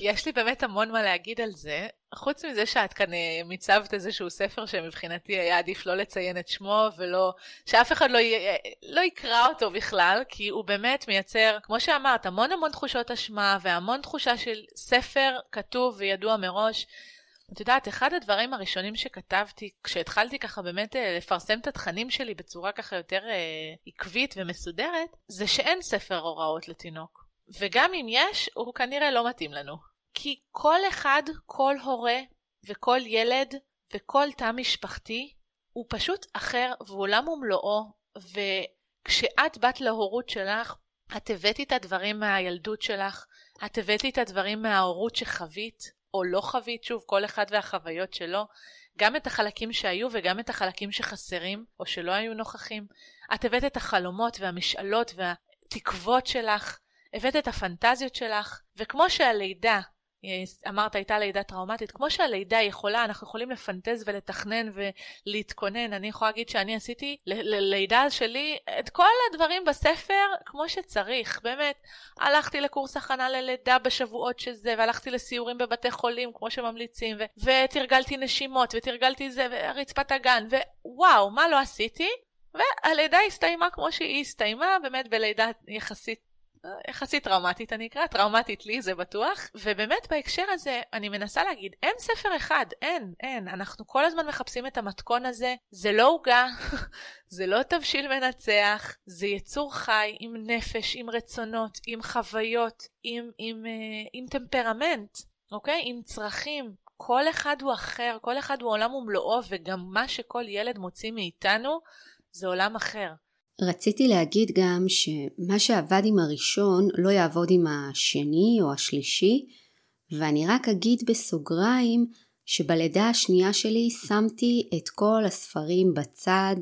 יש לי באמת המון מה להגיד על זה. חוץ מזה שאת כאן אה, מיצבת איזשהו ספר שמבחינתי היה עדיף לא לציין את שמו ולא, שאף אחד לא, י... לא יקרא אותו בכלל, כי הוא באמת מייצר, כמו שאמרת, המון המון תחושות אשמה והמון תחושה של ספר כתוב וידוע מראש. את יודעת, אחד הדברים הראשונים שכתבתי, כשהתחלתי ככה באמת אה, לפרסם את התכנים שלי בצורה ככה יותר אה, עקבית ומסודרת, זה שאין ספר הוראות לתינוק. וגם אם יש, הוא כנראה לא מתאים לנו. כי כל אחד, כל הורה וכל ילד וכל תא משפחתי הוא פשוט אחר ועולם ומלואו, וכשאת באת להורות שלך, את הבאת את הדברים מהילדות שלך, את הבאת את הדברים מההורות שחווית, או לא חווית, שוב, כל אחד והחוויות שלו, גם את החלקים שהיו וגם את החלקים שחסרים, או שלא היו נוכחים. את הבאת את החלומות והמשאלות והתקוות שלך, הבאת את הפנטזיות שלך, וכמו שהלידה אמרת הייתה לידה טראומטית, כמו שהלידה יכולה, אנחנו יכולים לפנטז ולתכנן ולהתכונן. אני יכולה להגיד שאני עשיתי ללידה שלי את כל הדברים בספר כמו שצריך, באמת. הלכתי לקורס הכנה ללידה בשבועות שזה, והלכתי לסיורים בבתי חולים כמו שממליצים, ו- ותרגלתי נשימות, ותרגלתי זה, ורצפת הגן, ווואו, מה לא עשיתי? והלידה הסתיימה כמו שהיא הסתיימה, באמת בלידה יחסית יחסית טראומטית אני אקרא, טראומטית לי זה בטוח, ובאמת בהקשר הזה אני מנסה להגיד, אין ספר אחד, אין, אין, אנחנו כל הזמן מחפשים את המתכון הזה, זה לא עוגה, זה לא תבשיל מנצח, זה יצור חי עם נפש, עם רצונות, עם חוויות, עם, עם, עם, אה, עם טמפרמנט, אוקיי? עם צרכים. כל אחד הוא אחר, כל אחד הוא עולם ומלואו, וגם מה שכל ילד מוציא מאיתנו זה עולם אחר. רציתי להגיד גם שמה שעבד עם הראשון לא יעבוד עם השני או השלישי, ואני רק אגיד בסוגריים שבלידה השנייה שלי שמתי את כל הספרים בצד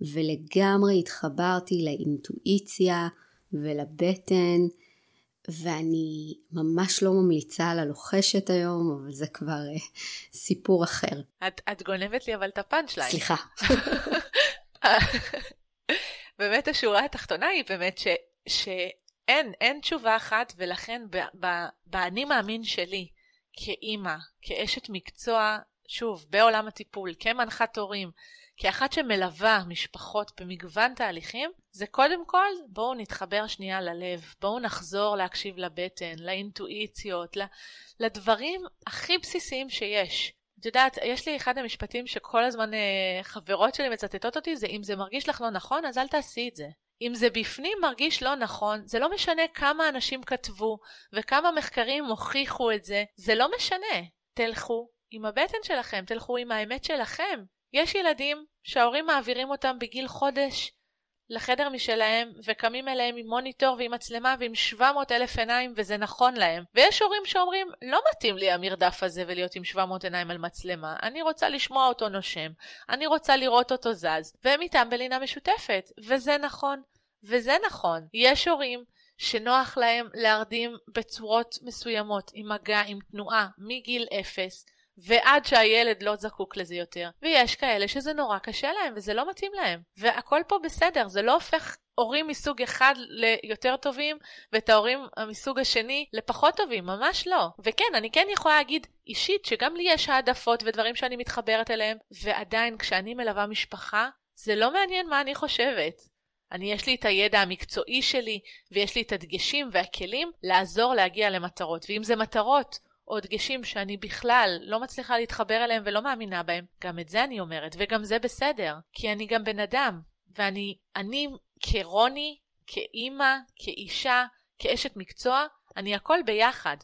ולגמרי התחברתי לאינטואיציה ולבטן ואני ממש לא ממליצה על הלוחשת היום, אבל זה כבר uh, סיפור אחר. את, את גונבת לי אבל את הפאנצ' ליין. סליחה. באמת השורה התחתונה היא באמת ש, שאין, אין תשובה אחת, ולכן באני מאמין שלי, כאימא, כאשת מקצוע, שוב, בעולם הטיפול, כמנחת הורים, כאחת שמלווה משפחות במגוון תהליכים, זה קודם כל, בואו נתחבר שנייה ללב, בואו נחזור להקשיב לבטן, לאינטואיציות, לדברים הכי בסיסיים שיש. את יודעת, יש לי אחד המשפטים שכל הזמן אה, חברות שלי מצטטות אותי, זה אם זה מרגיש לך לא נכון, אז אל תעשי את זה. אם זה בפנים מרגיש לא נכון, זה לא משנה כמה אנשים כתבו וכמה מחקרים הוכיחו את זה, זה לא משנה. תלכו עם הבטן שלכם, תלכו עם האמת שלכם. יש ילדים שההורים מעבירים אותם בגיל חודש לחדר משלהם וקמים אליהם עם מוניטור ועם מצלמה ועם 700 אלף עיניים וזה נכון להם. ויש הורים שאומרים, לא מתאים לי המרדף הזה ולהיות עם 700 עיניים על מצלמה, אני רוצה לשמוע אותו נושם, אני רוצה לראות אותו זז, והם איתם בלינה משותפת, וזה נכון. וזה נכון. יש הורים שנוח להם להרדים בצורות מסוימות, עם מגע, עם תנועה, מגיל אפס. ועד שהילד לא זקוק לזה יותר. ויש כאלה שזה נורא קשה להם וזה לא מתאים להם. והכל פה בסדר, זה לא הופך הורים מסוג אחד ליותר טובים ואת ההורים מסוג השני לפחות טובים, ממש לא. וכן, אני כן יכולה להגיד אישית שגם לי יש העדפות ודברים שאני מתחברת אליהם, ועדיין כשאני מלווה משפחה, זה לא מעניין מה אני חושבת. אני, יש לי את הידע המקצועי שלי, ויש לי את הדגשים והכלים לעזור להגיע למטרות. ואם זה מטרות או דגשים שאני בכלל לא מצליחה להתחבר אליהם ולא מאמינה בהם, גם את זה אני אומרת, וגם זה בסדר, כי אני גם בן אדם, ואני אני כרוני, כאימא, כאישה, כאשת מקצוע, אני הכל ביחד.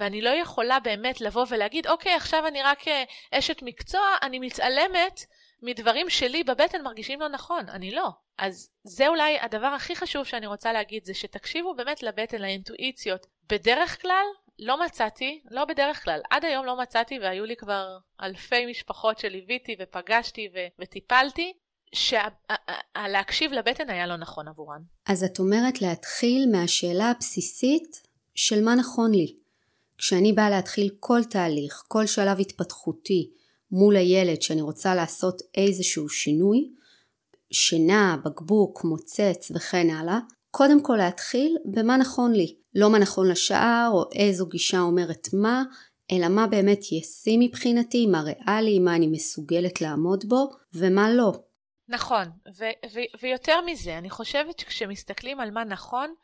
ואני לא יכולה באמת לבוא ולהגיד, אוקיי, עכשיו אני רק אה, אשת מקצוע, אני מתעלמת מדברים שלי בבטן מרגישים לא נכון. אני לא. אז זה אולי הדבר הכי חשוב שאני רוצה להגיד, זה שתקשיבו באמת לבטן, לאינטואיציות. בדרך כלל, לא מצאתי, לא בדרך כלל, עד היום לא מצאתי והיו לי כבר אלפי משפחות שליוויתי ופגשתי ו- וטיפלתי, שלהקשיב לבטן היה לא נכון עבורן. אז את אומרת להתחיל מהשאלה הבסיסית של מה נכון לי. כשאני באה להתחיל כל תהליך, כל שלב התפתחותי מול הילד שאני רוצה לעשות איזשהו שינוי, שינה, בקבוק, מוצץ וכן הלאה, קודם כל להתחיל במה נכון לי. לא מה נכון לשער או איזו גישה אומרת מה, אלא מה באמת ישים מבחינתי, מה ריאלי, מה אני מסוגלת לעמוד בו ומה לא. נכון, ו- ו- ויותר מזה, אני חושבת שכשמסתכלים על מה נכון,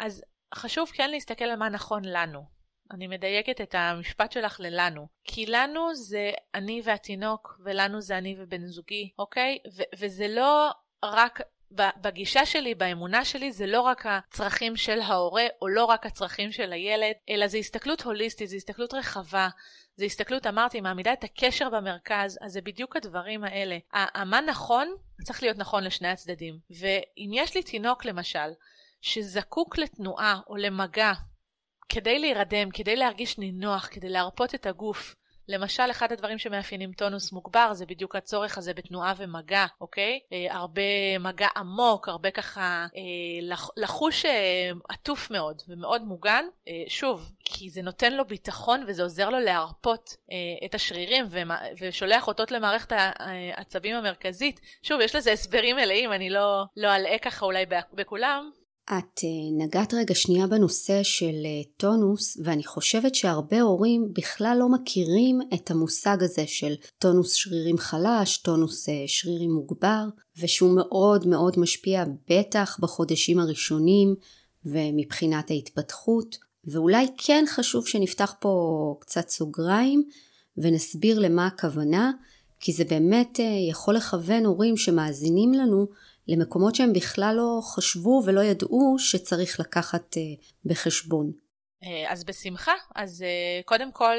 אז חשוב כן להסתכל על מה נכון לנו. אני מדייקת את המשפט שלך ללנו. כי לנו זה אני והתינוק, ולנו זה אני ובן זוגי, אוקיי? ו- וזה לא רק בגישה שלי, באמונה שלי, זה לא רק הצרכים של ההורה, או לא רק הצרכים של הילד, אלא זה הסתכלות הוליסטית, זה הסתכלות רחבה, זה הסתכלות, אמרתי, מעמידה את הקשר במרכז, אז זה בדיוק הדברים האלה. המה נכון, צריך להיות נכון לשני הצדדים. ואם יש לי תינוק, למשל, שזקוק לתנועה או למגע כדי להירדם, כדי להרגיש נינוח, כדי להרפות את הגוף, למשל, אחד הדברים שמאפיינים טונוס מוגבר זה בדיוק הצורך הזה בתנועה ומגע, אוקיי? אה, הרבה מגע עמוק, הרבה ככה אה, לח, לחוש אה, עטוף מאוד ומאוד מוגן. אה, שוב, כי זה נותן לו ביטחון וזה עוזר לו להרפות אה, את השרירים ומה, ושולח אותות למערכת העצבים המרכזית. שוב, יש לזה הסברים מלאים, אני לא, לא אלאה ככה אולי בכולם. את אה, נגעת רגע שנייה בנושא של אה, טונוס, ואני חושבת שהרבה הורים בכלל לא מכירים את המושג הזה של טונוס שרירים חלש, טונוס אה, שרירים מוגבר, ושהוא מאוד מאוד משפיע בטח בחודשים הראשונים, ומבחינת ההתפתחות, ואולי כן חשוב שנפתח פה קצת סוגריים ונסביר למה הכוונה, כי זה באמת יכול לכוון הורים שמאזינים לנו למקומות שהם בכלל לא חשבו ולא ידעו שצריך לקחת אה, בחשבון. אה, אז בשמחה. אז קודם כל,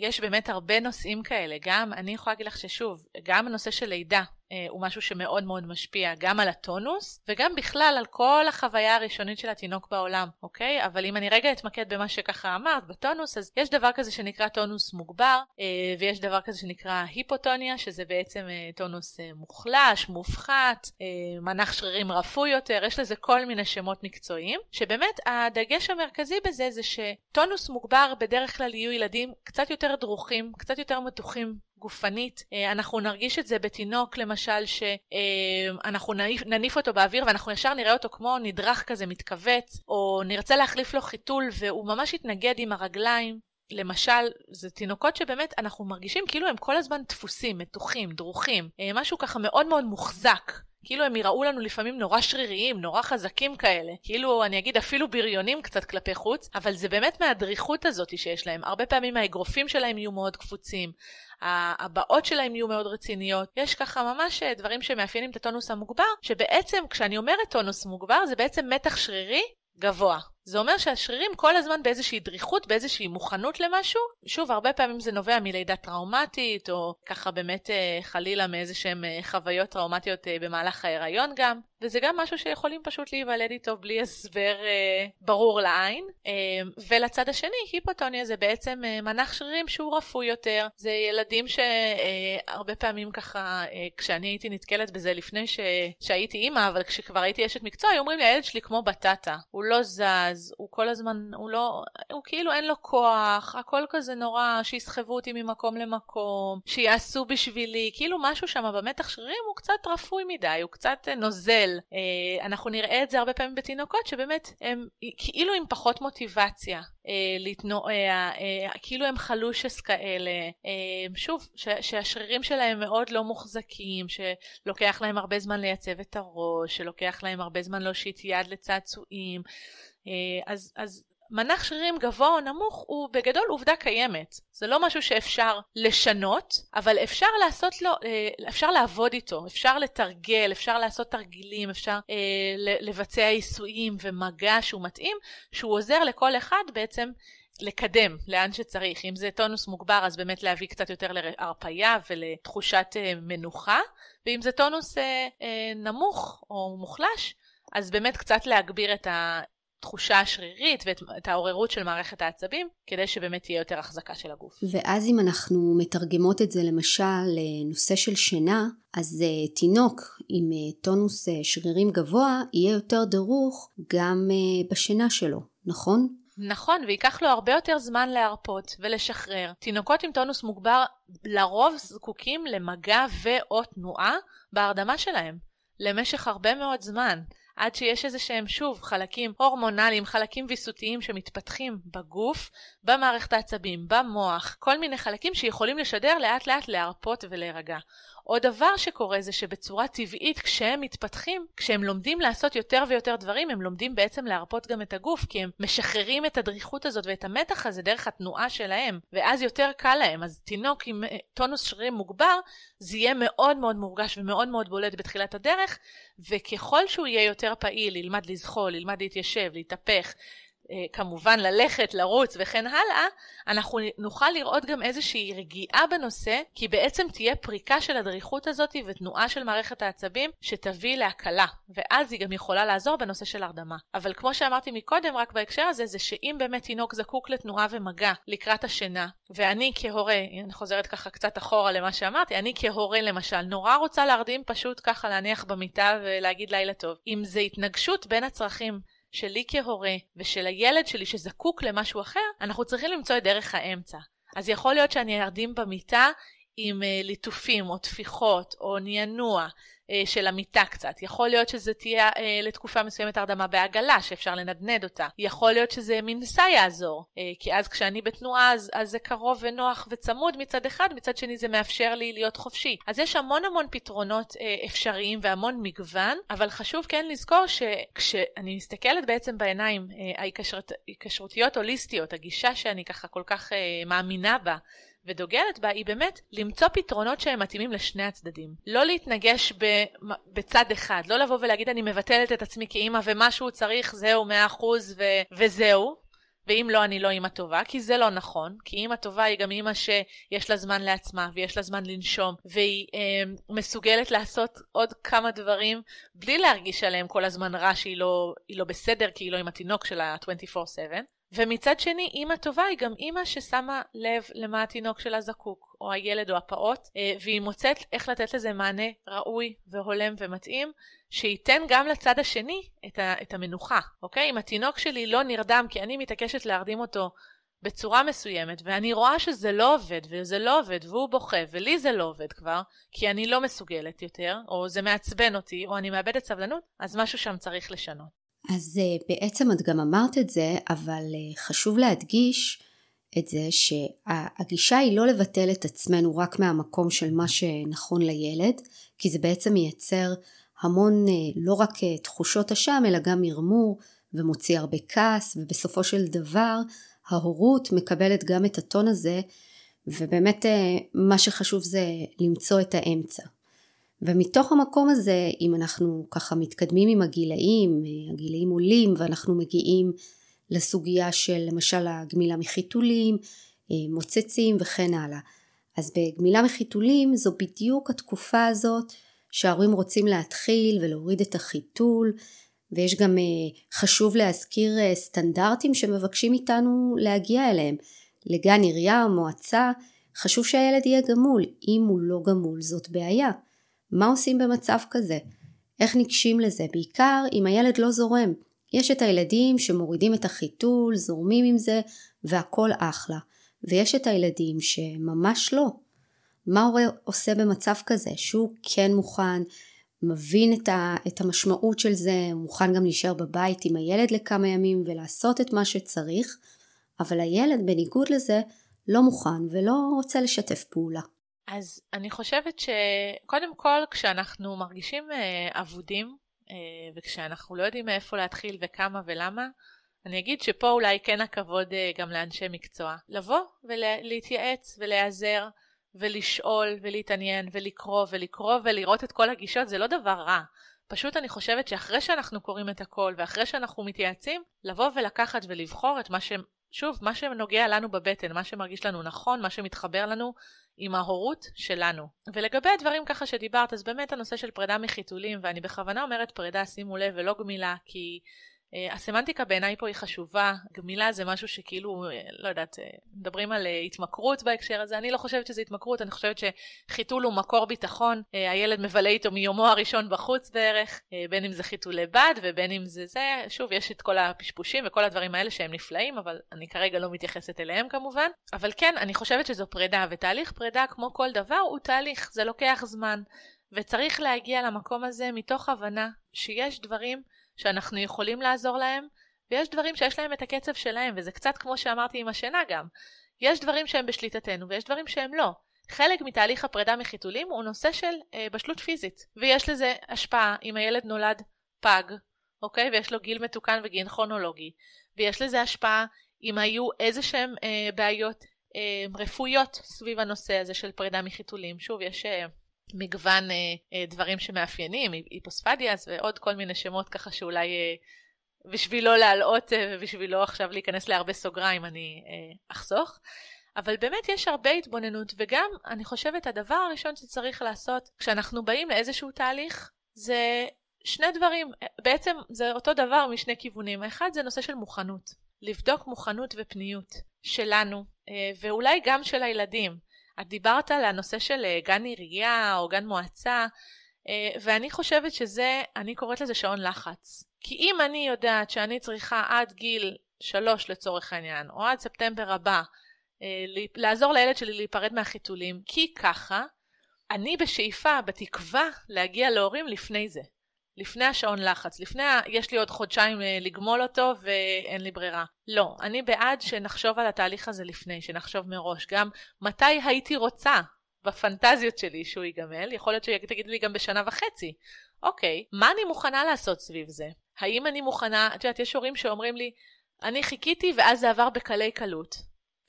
יש באמת הרבה נושאים כאלה. גם, אני יכולה להגיד לך ששוב, גם הנושא של לידה, אה, הוא משהו שמאוד מאוד משפיע גם על הטונוס וגם בכלל על כל החוויה הראשונית של התינוק בעולם, אוקיי? אבל אם אני רגע אתמקד במה שככה אמרת, בטונוס, אז יש דבר כזה שנקרא טונוס מוגבר, אה, ויש דבר כזה שנקרא היפוטוניה, שזה בעצם אה, טונוס מוחלש, מופחת, מנח שרירים רפוי יותר, יש לזה כל מיני שמות מקצועיים, שבאמת הדגש המרכזי בזה זה שטונוס מוגבר בדרך כלל יהיו ילדים קצת יותר דרוכים, קצת יותר מתוחים גופנית. אה, אנחנו נרגיש את זה בתינוק למשל, שאנחנו נניף, נניף אותו באוויר ואנחנו ישר נראה אותו כמו נדרך כזה מתכווץ, או נרצה להחליף לו חיתול והוא ממש יתנגד עם הרגליים. למשל, זה תינוקות שבאמת אנחנו מרגישים כאילו הם כל הזמן דפוסים, מתוחים, דרוכים, אה, משהו ככה מאוד מאוד מוחזק. כאילו הם יראו לנו לפעמים נורא שריריים, נורא חזקים כאלה. כאילו, אני אגיד אפילו בריונים קצת כלפי חוץ, אבל זה באמת מהדריכות הזאת שיש להם. הרבה פעמים האגרופים שלהם יהיו מאוד קפוצים, הבאות שלהם יהיו מאוד רציניות. יש ככה ממש אה, דברים שמאפיינים את הטונוס המוגבר, שבעצם כשאני אומרת טונוס מוגבר זה בעצם מתח שרירי גבוה. זה אומר שהשרירים כל הזמן באיזושהי דריכות, באיזושהי מוכנות למשהו. שוב, הרבה פעמים זה נובע מלידה טראומטית, או ככה באמת אה, חלילה מאיזה שהם אה, חוויות טראומטיות במהלך ההיריון גם. וזה גם משהו שיכולים פשוט להיוולד איתו בלי הסבר אה, ברור לעין. אה, ולצד השני, היפוטוניה זה בעצם אה, מנח שרירים שהוא רפוי יותר. זה ילדים שהרבה אה, פעמים ככה, אה, כשאני הייתי נתקלת בזה לפני ש... שהייתי אימא, אבל כשכבר הייתי אשת מקצוע, היו אומרים לי, הילד שלי כמו בטטה. הוא לא זז, הוא כל הזמן, הוא לא, הוא כאילו אין לו כוח, הכל כזה נורא, שיסחבו אותי ממקום למקום, שיעשו בשבילי, כאילו משהו שם במתח שרירים הוא קצת רפוי מדי, הוא קצת אה, נוזל. אה, אנחנו נראה את זה הרבה פעמים בתינוקות, שבאמת הם כאילו עם פחות מוטיבציה להתנועע, אה, כאילו הם חלושס כאלה. שוב, שהשרירים שלהם מאוד לא מוחזקים, שלוקח להם הרבה זמן לייצב את הראש, שלוקח להם הרבה זמן להושיט יד לצעצועים. אז, אז מנח שרירים גבוה או נמוך הוא בגדול עובדה קיימת. זה לא משהו שאפשר לשנות, אבל אפשר לעשות לו, אה, אפשר לעבוד איתו, אפשר לתרגל, אפשר לעשות תרגילים, אפשר אה, לבצע עיסויים ומגע שהוא מתאים, שהוא עוזר לכל אחד בעצם לקדם לאן שצריך. אם זה טונוס מוגבר, אז באמת להביא קצת יותר להרפייה ולתחושת אה, מנוחה, ואם זה טונוס נמוך או מוחלש, אז באמת קצת להגביר את ה... התחושה השרירית ואת העוררות של מערכת העצבים, כדי שבאמת תהיה יותר החזקה של הגוף. ואז אם אנחנו מתרגמות את זה למשל לנושא של שינה, אז uh, תינוק עם uh, טונוס uh, שרירים גבוה יהיה יותר דרוך גם uh, בשינה שלו, נכון? נכון, וייקח לו הרבה יותר זמן להרפות ולשחרר. תינוקות עם טונוס מוגבר לרוב זקוקים למגע ו/או תנועה בהרדמה שלהם, למשך הרבה מאוד זמן. עד שיש איזה שהם שוב חלקים הורמונליים, חלקים ויסותיים שמתפתחים בגוף, במערכת העצבים, במוח, כל מיני חלקים שיכולים לשדר לאט לאט להרפות ולהירגע. עוד דבר שקורה זה שבצורה טבעית כשהם מתפתחים, כשהם לומדים לעשות יותר ויותר דברים, הם לומדים בעצם להרפות גם את הגוף, כי הם משחררים את הדריכות הזאת ואת המתח הזה דרך התנועה שלהם, ואז יותר קל להם. אז תינוק עם אה, טונוס שרירים מוגבר, זה יהיה מאוד מאוד מורגש ומאוד מאוד בולט בתחילת הדרך, וככל שהוא יהיה יותר פעיל, ילמד לזחול, ילמד להתיישב, להתהפך, כמובן ללכת, לרוץ וכן הלאה, אנחנו נוכל לראות גם איזושהי רגיעה בנושא, כי בעצם תהיה פריקה של הדריכות הזאת ותנועה של מערכת העצבים שתביא להקלה, ואז היא גם יכולה לעזור בנושא של הרדמה. אבל כמו שאמרתי מקודם, רק בהקשר הזה, זה שאם באמת תינוק זקוק לתנועה ומגע לקראת השינה, ואני כהורה, אני חוזרת ככה קצת אחורה למה שאמרתי, אני כהורה למשל, נורא רוצה להרדים פשוט ככה להניח במיטה ולהגיד לילה טוב. אם זה התנגשות בין הצרכים שלי כהורה ושל הילד שלי שזקוק למשהו אחר, אנחנו צריכים למצוא את דרך האמצע. אז יכול להיות שאני ארדים במיטה עם uh, ליטופים או טפיחות או נענוע, אה, של המיטה קצת. יכול להיות שזה תהיה אה, לתקופה מסוימת הרדמה בעגלה, שאפשר לנדנד אותה. יכול להיות שזה מנסה יעזור, אה, כי אז כשאני בתנועה אז, אז זה קרוב ונוח וצמוד מצד אחד, מצד שני זה מאפשר לי להיות חופשי. אז יש המון המון פתרונות אפשריים והמון מגוון, אבל חשוב כן לזכור שכשאני מסתכלת בעצם בעיניים ההיקשרותיות הוליסטיות, הגישה שאני ככה כל כך מאמינה בה, ודוגלת בה היא באמת למצוא פתרונות שהם מתאימים לשני הצדדים. לא להתנגש ב, בצד אחד, לא לבוא ולהגיד אני מבטלת את עצמי כאימא ומה שהוא צריך זהו מאה אחוז וזהו, ואם לא אני לא אימא טובה, כי זה לא נכון, כי אימא טובה היא גם אימא שיש לה זמן לעצמה ויש לה זמן לנשום והיא אה, מסוגלת לעשות עוד כמה דברים בלי להרגיש עליהם כל הזמן רע שהיא לא, לא בסדר כי היא לא עם התינוק שלה 24/7. ומצד שני, אימא טובה היא גם אימא ששמה לב למה התינוק שלה זקוק, או הילד או הפעוט, אה, והיא מוצאת איך לתת לזה מענה ראוי והולם ומתאים, שייתן גם לצד השני את, ה- את המנוחה, אוקיי? אם התינוק שלי לא נרדם כי אני מתעקשת להרדים אותו בצורה מסוימת, ואני רואה שזה לא עובד, וזה לא עובד, והוא בוכה, ולי זה לא עובד כבר, כי אני לא מסוגלת יותר, או זה מעצבן אותי, או אני מאבדת סבלנות, אז משהו שם צריך לשנות. אז אה, בעצם את גם אמרת את זה, אבל אה, חשוב להדגיש את זה שהגישה היא לא לבטל את עצמנו רק מהמקום של מה שנכון לילד, כי זה בעצם מייצר המון אה, לא רק תחושות אשם, אלא גם מרמור ומוציא הרבה כעס, ובסופו של דבר ההורות מקבלת גם את הטון הזה, ובאמת מה שחשוב זה למצוא את האמצע. ומתוך המקום הזה, אם אנחנו ככה מתקדמים עם הגילאים, הגילאים עולים ואנחנו מגיעים לסוגיה של למשל הגמילה מחיתולים, מוצצים וכן הלאה. אז בגמילה מחיתולים זו בדיוק התקופה הזאת שההורים רוצים להתחיל ולהוריד את החיתול ויש גם חשוב להזכיר סטנדרטים שמבקשים איתנו להגיע אליהם. לגן עירייה מועצה חשוב שהילד יהיה גמול, אם הוא לא גמול זאת בעיה. מה עושים במצב כזה? איך ניגשים לזה? בעיקר אם הילד לא זורם. יש את הילדים שמורידים את החיתול, זורמים עם זה, והכל אחלה. ויש את הילדים שממש לא. מה הורה עושה במצב כזה? שהוא כן מוכן, מבין את, ה, את המשמעות של זה, מוכן גם להישאר בבית עם הילד לכמה ימים ולעשות את מה שצריך, אבל הילד בניגוד לזה לא מוכן ולא רוצה לשתף פעולה. אז אני חושבת שקודם כל כשאנחנו מרגישים אה, אבודים אה, וכשאנחנו לא יודעים מאיפה להתחיל וכמה ולמה, אני אגיד שפה אולי כן הכבוד אה, גם לאנשי מקצוע. לבוא ולהתייעץ ולהיעזר ולשאול ולהתעניין ולקרוא ולקרוא ולראות את כל הגישות זה לא דבר רע. פשוט אני חושבת שאחרי שאנחנו קוראים את הכל ואחרי שאנחנו מתייעצים, לבוא ולקחת ולבחור את מה. שוב, מה שנוגע לנו בבטן, מה שמרגיש לנו נכון, מה שמתחבר לנו עם ההורות שלנו. ולגבי הדברים ככה שדיברת, אז באמת הנושא של פרידה מחיתולים, ואני בכוונה אומרת פרידה, שימו לב, ולא גמילה, כי הסמנטיקה בעיניי פה היא חשובה, גמילה זה משהו שכאילו, אה, לא יודעת, אה, מדברים על התמכרות בהקשר הזה, אני לא חושבת שזה התמכרות, אני חושבת שחיתול הוא מקור ביטחון, הילד מבלה איתו מיומו הראשון בחוץ בערך, בין אם זה חיתולי בד ובין אם זה זה, שוב, יש את כל הפשפושים וכל הדברים האלה שהם נפלאים, אבל אני כרגע לא מתייחסת אליהם כמובן, אבל כן, אני חושבת שזו פרידה, ותהליך פרידה כמו כל דבר הוא תהליך, זה לוקח זמן, וצריך להגיע למקום הזה מתוך הבנה שיש דברים שאנחנו יכולים לעזור להם, ויש דברים שיש להם את הקצב שלהם, וזה קצת כמו שאמרתי עם השינה גם. יש דברים שהם בשליטתנו ויש דברים שהם לא. חלק מתהליך הפרידה מחיתולים הוא נושא של אה, בשלות פיזית, ויש לזה השפעה אם הילד נולד פג, אוקיי? ויש לו גיל מתוקן וגיל כרונולוגי, ויש לזה השפעה אם היו איזה שהם אה, בעיות אה, רפואיות סביב הנושא הזה של פרידה מחיתולים. שוב, יש אה, מגוון אה, אה, דברים שמאפיינים, היפוספדיאס ועוד כל מיני שמות ככה שאולי אה, בשביל לא להלאות ובשביל לא עכשיו להיכנס להרבה סוגריים אני אחסוך. אבל באמת יש הרבה התבוננות וגם אני חושבת הדבר הראשון שצריך לעשות כשאנחנו באים לאיזשהו תהליך זה שני דברים, בעצם זה אותו דבר משני כיוונים. האחד זה נושא של מוכנות, לבדוק מוכנות ופניות שלנו ואולי גם של הילדים. את דיברת על הנושא של אה, גן עירייה או גן מועצה, אה, ואני חושבת שזה, אני קוראת לזה שעון לחץ. כי אם אני יודעת שאני צריכה עד גיל שלוש לצורך העניין, או עד ספטמבר הבא, אה, לעזור לילד שלי להיפרד מהחיתולים, כי ככה, אני בשאיפה, בתקווה, להגיע להורים לפני זה. לפני השעון לחץ, לפני ה... יש לי עוד חודשיים אה, לגמול אותו ואין לי ברירה. לא, אני בעד שנחשוב על התהליך הזה לפני, שנחשוב מראש. גם מתי הייתי רוצה בפנטזיות שלי שהוא ייגמל, יכול להיות שתגיד לי גם בשנה וחצי. אוקיי, מה אני מוכנה לעשות סביב זה? האם אני מוכנה, את יודעת, יש הורים שאומרים לי, אני חיכיתי ואז זה עבר בקלי קלות.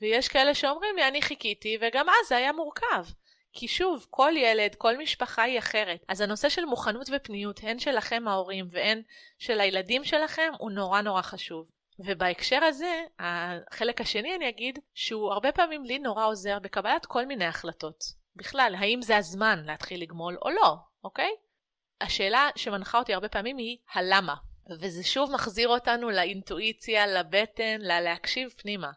ויש כאלה שאומרים לי, אני חיכיתי וגם אז זה היה מורכב. כי שוב, כל ילד, כל משפחה היא אחרת. אז הנושא של מוכנות ופניות, הן שלכם ההורים והן של הילדים שלכם, הוא נורא נורא חשוב. ובהקשר הזה, החלק השני אני אגיד, שהוא הרבה פעמים לי נורא עוזר בקבלת כל מיני החלטות. בכלל, האם זה הזמן להתחיל לגמול או לא, אוקיי? השאלה שמנחה אותי הרבה פעמים היא הלמה. וזה שוב מחזיר אותנו לאינטואיציה, לבטן, ללהקשיב פנימה.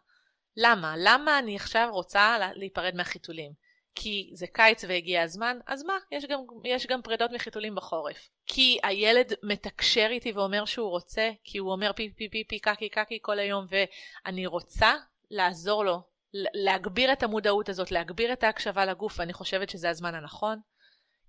למה? למה אני עכשיו רוצה להיפרד מהחיתולים? כי זה קיץ והגיע הזמן, אז מה? יש גם, יש גם פרידות מחיתולים בחורף. כי הילד מתקשר איתי ואומר שהוא רוצה, כי הוא אומר פי פי פי פי קקי קקי כל היום, ואני רוצה לעזור לו, להגביר את המודעות הזאת, להגביר את ההקשבה לגוף, ואני חושבת שזה הזמן הנכון.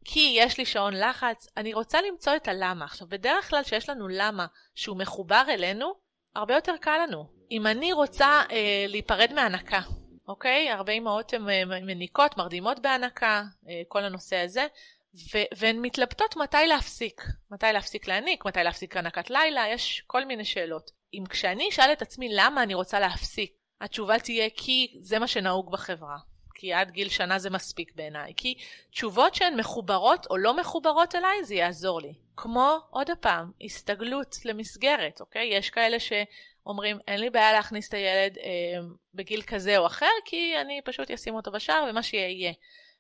כי יש לי שעון לחץ, אני רוצה למצוא את הלמה. עכשיו, בדרך כלל שיש לנו למה שהוא מחובר אלינו, הרבה יותר קל לנו. אם אני רוצה אה, להיפרד מהנקה, אוקיי? הרבה אמהות הן אה, מניקות, מרדימות בהנקה, אה, כל הנושא הזה, ו- והן מתלבטות מתי להפסיק. מתי להפסיק להניק, מתי להפסיק הנקת לילה, יש כל מיני שאלות. אם כשאני אשאל את עצמי למה אני רוצה להפסיק, התשובה תהיה כי זה מה שנהוג בחברה. כי עד גיל שנה זה מספיק בעיניי. כי תשובות שהן מחוברות או לא מחוברות אליי, זה יעזור לי. כמו, עוד פעם, הסתגלות למסגרת, אוקיי? יש כאלה שאומרים, אין לי בעיה להכניס את הילד אה, בגיל כזה או אחר, כי אני פשוט אשים אותו בשער ומה שיהיה יהיה.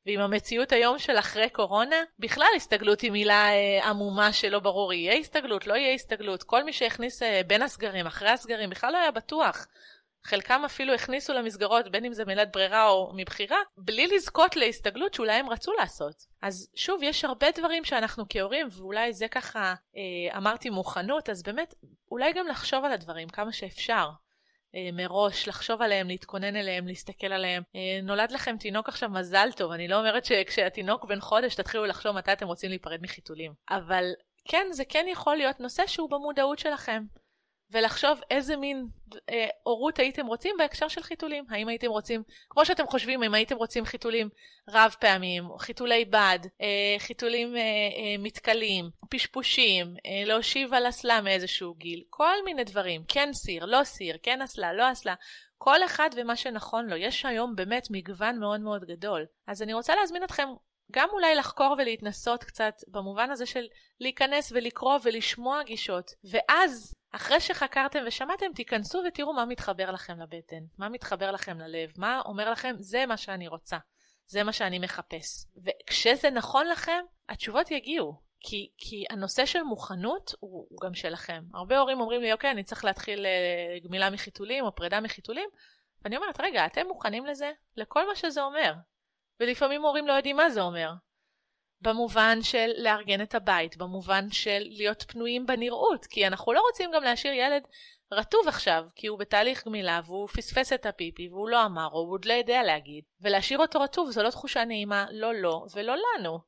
ועם המציאות היום של אחרי קורונה, בכלל הסתגלות היא מילה אה, עמומה שלא ברור, יהיה הסתגלות, לא יהיה הסתגלות. כל מי שהכניס אה, בין הסגרים, אחרי הסגרים, בכלל לא היה בטוח. חלקם אפילו הכניסו למסגרות, בין אם זה מילת ברירה או מבחירה, בלי לזכות להסתגלות שאולי הם רצו לעשות. אז שוב, יש הרבה דברים שאנחנו כהורים, ואולי זה ככה, אה, אמרתי מוכנות, אז באמת, אולי גם לחשוב על הדברים כמה שאפשר. אה, מראש, לחשוב עליהם, להתכונן אליהם, להסתכל עליהם. אה, נולד לכם תינוק עכשיו, מזל טוב. אני לא אומרת שכשהתינוק בן חודש תתחילו לחשוב מתי אתם רוצים להיפרד מחיתולים. אבל כן, זה כן יכול להיות נושא שהוא במודעות שלכם. ולחשוב איזה מין אה, הורות הייתם רוצים בהקשר של חיתולים. האם הייתם רוצים, כמו שאתם חושבים, אם הייתם רוצים חיתולים רב פעמים, חיתולי בד, אה, חיתולים אה, אה, מתכלים, פשפושים, אה, להושיב על אסלה מאיזשהו גיל, כל מיני דברים, כן סיר, לא סיר, כן אסלה, לא אסלה. כל אחד ומה שנכון לו. יש היום באמת מגוון מאוד מאוד גדול. אז אני רוצה להזמין אתכם גם אולי לחקור ולהתנסות קצת במובן הזה של להיכנס ולקרוא ולשמוע גישות. ואז, אחרי שחקרתם ושמעתם, תיכנסו ותראו מה מתחבר לכם לבטן, מה מתחבר לכם ללב, מה אומר לכם, זה מה שאני רוצה, זה מה שאני מחפש. וכשזה נכון לכם, התשובות יגיעו. כי, כי הנושא של מוכנות הוא, הוא גם שלכם. הרבה הורים אומרים לי, אוקיי, אני צריך להתחיל אה, גמילה מחיתולים או פרידה מחיתולים, ואני אומרת, רגע, אתם מוכנים לזה? לכל מה שזה אומר. ולפעמים הורים לא יודעים מה זה אומר. במובן של לארגן את הבית, במובן של להיות פנויים בנראות, כי אנחנו לא רוצים גם להשאיר ילד רטוב עכשיו, כי הוא בתהליך גמילה והוא פספס את הפיפי והוא לא אמר או הוא עוד לא יודע להגיד, ולהשאיר אותו רטוב זו לא תחושה נעימה, לא לו לא, ולא לנו.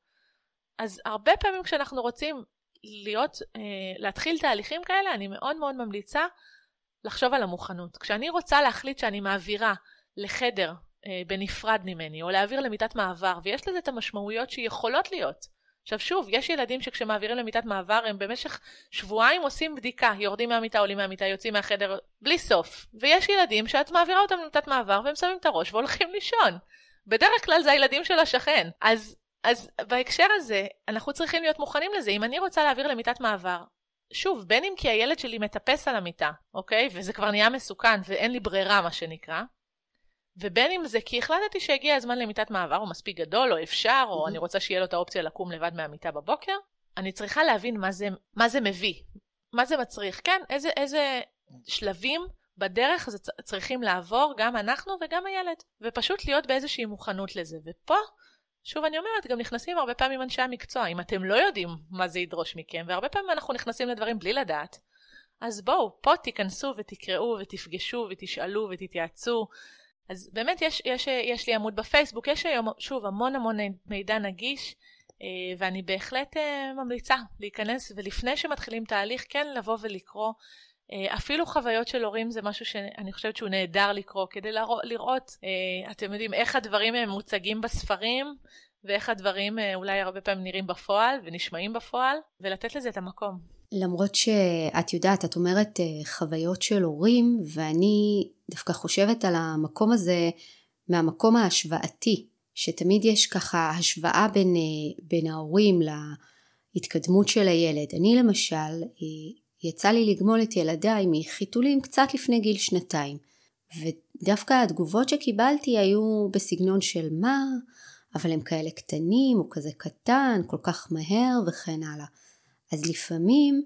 אז הרבה פעמים כשאנחנו רוצים להיות, אה, להתחיל תהליכים כאלה, אני מאוד מאוד ממליצה לחשוב על המוכנות. כשאני רוצה להחליט שאני מעבירה לחדר בנפרד ממני, או להעביר למיטת מעבר, ויש לזה את המשמעויות שיכולות להיות. עכשיו שוב, יש ילדים שכשמעבירים למיטת מעבר הם במשך שבועיים עושים בדיקה, יורדים מהמיטה, עולים מהמיטה, יוצאים מהחדר, בלי סוף. ויש ילדים שאת מעבירה אותם למיטת מעבר והם שמים את הראש והולכים לישון. בדרך כלל זה הילדים של השכן. אז, אז בהקשר הזה, אנחנו צריכים להיות מוכנים לזה. אם אני רוצה להעביר למיטת מעבר, שוב, בין אם כי הילד שלי מטפס על המיטה, אוקיי? וזה כבר נהיה מסוכן ואין לי ברירה, מה שנקרא, ובין אם זה כי החלטתי שהגיע הזמן למיטת מעבר, הוא מספיק גדול, או אפשר, או mm-hmm. אני רוצה שיהיה לו את האופציה לקום לבד מהמיטה בבוקר, אני צריכה להבין מה זה, מה זה מביא, מה זה מצריך, כן, איזה, איזה שלבים בדרך זה צריכים לעבור גם אנחנו וגם הילד, ופשוט להיות באיזושהי מוכנות לזה. ופה, שוב אני אומרת, גם נכנסים הרבה פעמים אנשי המקצוע, אם אתם לא יודעים מה זה ידרוש מכם, והרבה פעמים אנחנו נכנסים לדברים בלי לדעת, אז בואו, פה תיכנסו ותקראו ותפגשו ותשאלו ותתייעצו. אז באמת יש, יש, יש לי עמוד בפייסבוק, יש היום שוב המון המון מידע נגיש, ואני בהחלט ממליצה להיכנס, ולפני שמתחילים תהליך, כן לבוא ולקרוא. אפילו חוויות של הורים זה משהו שאני חושבת שהוא נהדר לקרוא, כדי לראות, אתם יודעים, איך הדברים הם מוצגים בספרים, ואיך הדברים אולי הרבה פעמים נראים בפועל ונשמעים בפועל, ולתת לזה את המקום. למרות שאת יודעת, את אומרת חוויות של הורים, ואני דווקא חושבת על המקום הזה מהמקום ההשוואתי, שתמיד יש ככה השוואה בין, בין ההורים להתקדמות של הילד. אני למשל, יצא לי לגמול את ילדיי מחיתולים קצת לפני גיל שנתיים, ודווקא התגובות שקיבלתי היו בסגנון של מה, אבל הם כאלה קטנים, הוא כזה קטן, כל כך מהר וכן הלאה. אז לפעמים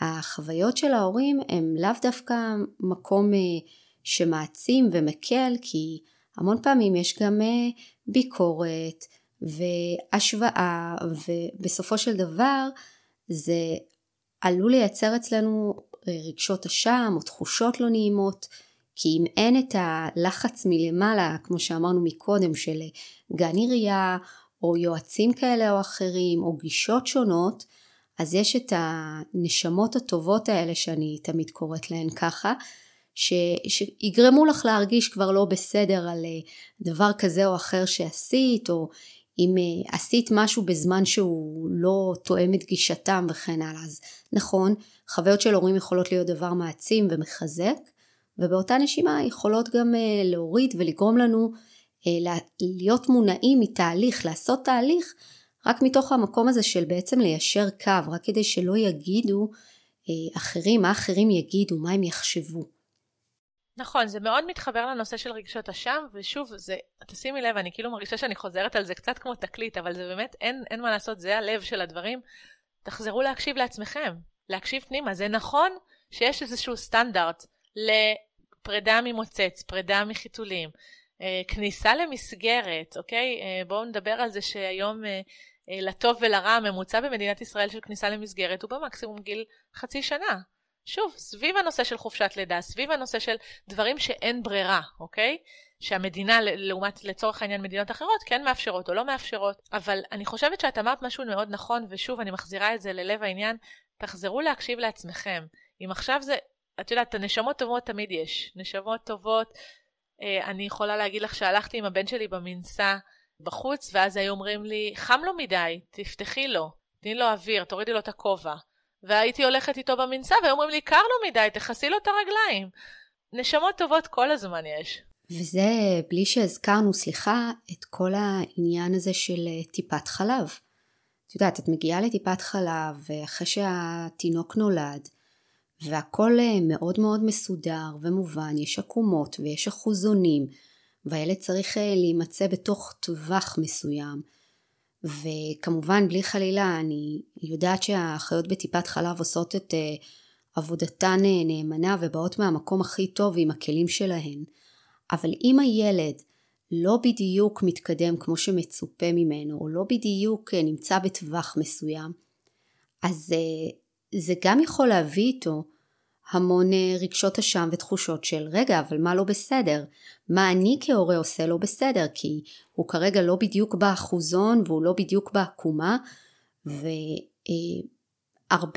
החוויות של ההורים הם לאו דווקא מקום אה, שמעצים ומקל, כי המון פעמים יש גם אה, ביקורת והשוואה, ובסופו של דבר זה עלול לייצר אצלנו אה, רגשות אשם או תחושות לא נעימות, כי אם אין את הלחץ מלמעלה, כמו שאמרנו מקודם, של גן עירייה, או יועצים כאלה או אחרים, או גישות שונות, אז יש את הנשמות הטובות האלה שאני תמיד קוראת להן ככה, ש, שיגרמו לך להרגיש כבר לא בסדר על אה, דבר כזה או אחר שעשית, או אם אה, עשית משהו בזמן שהוא לא תואם את גישתם וכן הלאה. אז נכון, חוויות של הורים יכולות להיות דבר מעצים ומחזק, ובאותה נשימה יכולות גם אה, להוריד ולגרום לנו להיות מונעים מתהליך, לעשות תהליך רק מתוך המקום הזה של בעצם ליישר קו, רק כדי שלא יגידו אה, אחרים, מה אחרים יגידו, מה הם יחשבו. נכון, זה מאוד מתחבר לנושא של רגשות אשם, ושוב, זה, תשימי לב, אני כאילו מרגישה שאני חוזרת על זה קצת כמו תקליט, אבל זה באמת, אין, אין מה לעשות, זה הלב של הדברים. תחזרו להקשיב לעצמכם, להקשיב פנימה. זה נכון שיש איזשהו סטנדרט לפרידה ממוצץ, פרידה מחיתולים, אה, כניסה למסגרת, אוקיי? אה, בואו נדבר על זה שהיום אה, לטוב ולרע הממוצע במדינת ישראל של כניסה למסגרת הוא במקסימום גיל חצי שנה. שוב, סביב הנושא של חופשת לידה, סביב הנושא של דברים שאין ברירה, אוקיי? שהמדינה, לעומת לצורך העניין מדינות אחרות, כן מאפשרות או לא מאפשרות. אבל אני חושבת שאת אמרת משהו מאוד נכון, ושוב, אני מחזירה את זה ללב העניין, תחזרו להקשיב לעצמכם. אם עכשיו זה, את יודעת, הנשמות טובות תמיד יש. נשמות טובות, אה, אני יכולה להגיד לך שהלכתי עם הבן שלי במנסה, בחוץ, ואז היו אומרים לי, חם לו מדי, תפתחי לו, תני לו אוויר, תורידי לו את הכובע. והייתי הולכת איתו במנסה, והיו אומרים לי, קר לו מדי, תכסי לו את הרגליים. נשמות טובות כל הזמן יש. וזה בלי שהזכרנו, סליחה, את כל העניין הזה של אה, טיפת חלב. את יודעת, את מגיעה לטיפת חלב, ואחרי שהתינוק נולד, והכל אה, מאוד מאוד מסודר ומובן, יש עקומות ויש אחוזונים, והילד צריך אה, להימצא בתוך טווח מסוים. וכמובן בלי חלילה אני יודעת שהאחיות בטיפת חלב עושות את אה, עבודתן נאמנה ובאות מהמקום הכי טוב עם הכלים שלהן. אבל אם הילד לא בדיוק מתקדם כמו שמצופה ממנו, או לא בדיוק נמצא בטווח מסוים, אז זה גם יכול להביא איתו המון אה, רגשות אשם ותחושות של רגע אבל מה לא בסדר? מה אני כהורה עושה לא בסדר? כי הוא כרגע לא בדיוק באחוזון והוא לא בדיוק בעקומה והרבה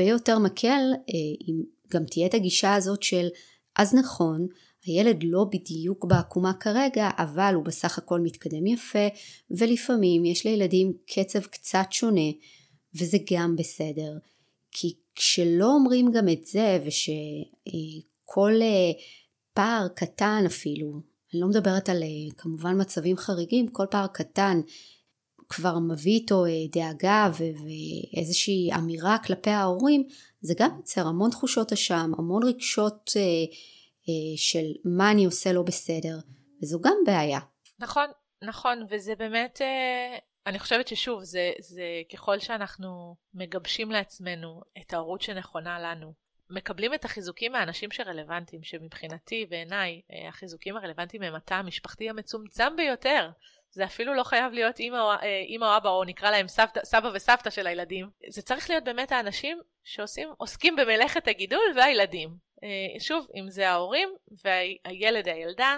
אה, יותר מקל אה, אם גם תהיה את הגישה הזאת של אז נכון הילד לא בדיוק בעקומה כרגע אבל הוא בסך הכל מתקדם יפה ולפעמים יש לילדים קצב קצת שונה וזה גם בסדר כי כשלא אומרים גם את זה ושכל אה, פער קטן אפילו, אני לא מדברת על אה, כמובן מצבים חריגים, כל פער קטן כבר מביא איתו אה, דאגה ואיזושהי אמירה כלפי ההורים, זה גם יוצר המון תחושות אשם, המון רגשות של מה אני עושה לא בסדר, וזו גם בעיה. נכון, נכון, וזה באמת אני חושבת ששוב, זה, זה ככל שאנחנו מגבשים לעצמנו את ההורות שנכונה לנו, מקבלים את החיזוקים מהאנשים שרלוונטיים, שמבחינתי, בעיניי, אה, החיזוקים הרלוונטיים הם התא המשפחתי המצומצם ביותר. זה אפילו לא חייב להיות אה, אימא או אבא, או נקרא להם סבתא, סבא וסבתא של הילדים. זה צריך להיות באמת האנשים שעוסקים במלאכת הגידול והילדים. אה, שוב, אם זה ההורים והילד, הילדה,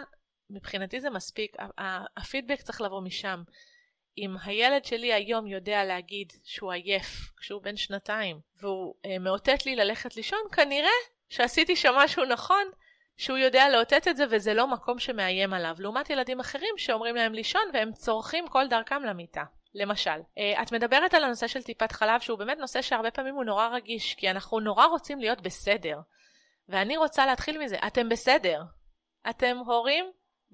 מבחינתי זה מספיק, הפידבק צריך לבוא משם. אם הילד שלי היום יודע להגיד שהוא עייף כשהוא בן שנתיים, והוא אה, מאותת לי ללכת לישון, כנראה שעשיתי שם משהו נכון, שהוא יודע לאותת את זה וזה לא מקום שמאיים עליו, לעומת ילדים אחרים שאומרים להם לישון והם צורכים כל דרכם למיטה. למשל, אה, את מדברת על הנושא של טיפת חלב שהוא באמת נושא שהרבה פעמים הוא נורא רגיש, כי אנחנו נורא רוצים להיות בסדר. ואני רוצה להתחיל מזה, אתם בסדר. אתם הורים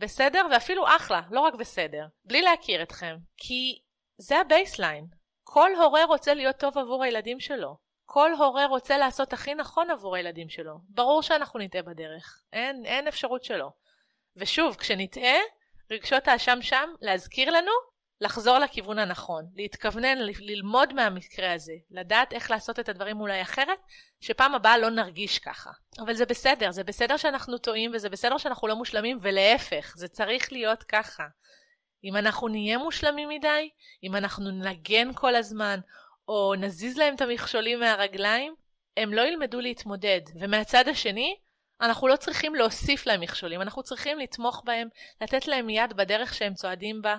בסדר ואפילו אחלה, לא רק בסדר. בלי להכיר אתכם, כי זה ה baseline. כל הורה רוצה להיות טוב עבור הילדים שלו. כל הורה רוצה לעשות הכי נכון עבור הילדים שלו. ברור שאנחנו נטעה בדרך, אין, אין אפשרות שלא. ושוב, כשנטעה, רגשות האשם שם, להזכיר לנו לחזור לכיוון הנכון, להתכוונן, ללמוד מהמקרה הזה, לדעת איך לעשות את הדברים אולי אחרת, שפעם הבאה לא נרגיש ככה. אבל זה בסדר, זה בסדר שאנחנו טועים וזה בסדר שאנחנו לא מושלמים, ולהפך, זה צריך להיות ככה. אם אנחנו נהיה מושלמים מדי, אם אנחנו נגן כל הזמן, או נזיז להם את המכשולים מהרגליים, הם לא ילמדו להתמודד. ומהצד השני, אנחנו לא צריכים להוסיף להם מכשולים, אנחנו צריכים לתמוך בהם, לתת להם יד בדרך שהם צועדים בה,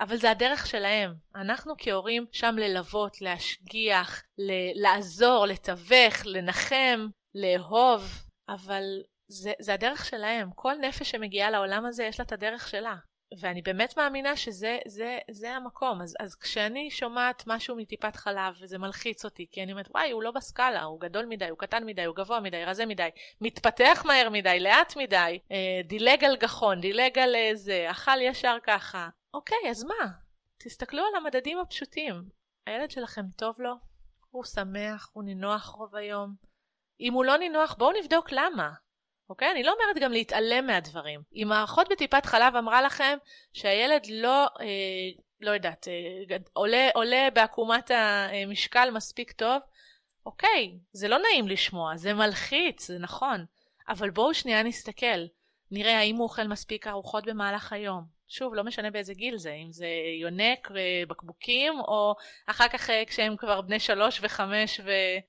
אבל זה הדרך שלהם. אנחנו כהורים שם ללוות, להשגיח, ל- לעזור, לתווך, לנחם, לאהוב, אבל זה, זה הדרך שלהם. כל נפש שמגיעה לעולם הזה יש לה את הדרך שלה. ואני באמת מאמינה שזה זה, זה המקום. אז, אז כשאני שומעת משהו מטיפת חלב וזה מלחיץ אותי, כי אני אומרת, וואי, הוא לא בסקאלה, הוא גדול מדי, הוא קטן מדי, הוא גבוה מדי, רזה מדי, מתפתח מהר מדי, לאט מדי, אה, דילג על גחון, דילג על אה, זה, אכל ישר ככה. אוקיי, אז מה? תסתכלו על המדדים הפשוטים. הילד שלכם טוב לו? הוא שמח? הוא נינוח רוב היום? אם הוא לא נינוח, בואו נבדוק למה. אוקיי? אני לא אומרת גם להתעלם מהדברים. אם האחות בטיפת חלב אמרה לכם שהילד לא, אה, לא יודעת, אה, עולה, עולה בעקומת המשקל מספיק טוב, אוקיי, זה לא נעים לשמוע, זה מלחיץ, זה נכון. אבל בואו שנייה נסתכל. נראה האם הוא אוכל מספיק ארוחות במהלך היום. שוב, לא משנה באיזה גיל זה, אם זה יונק ובקבוקים, או אחר כך אה, כשהם כבר בני שלוש וחמש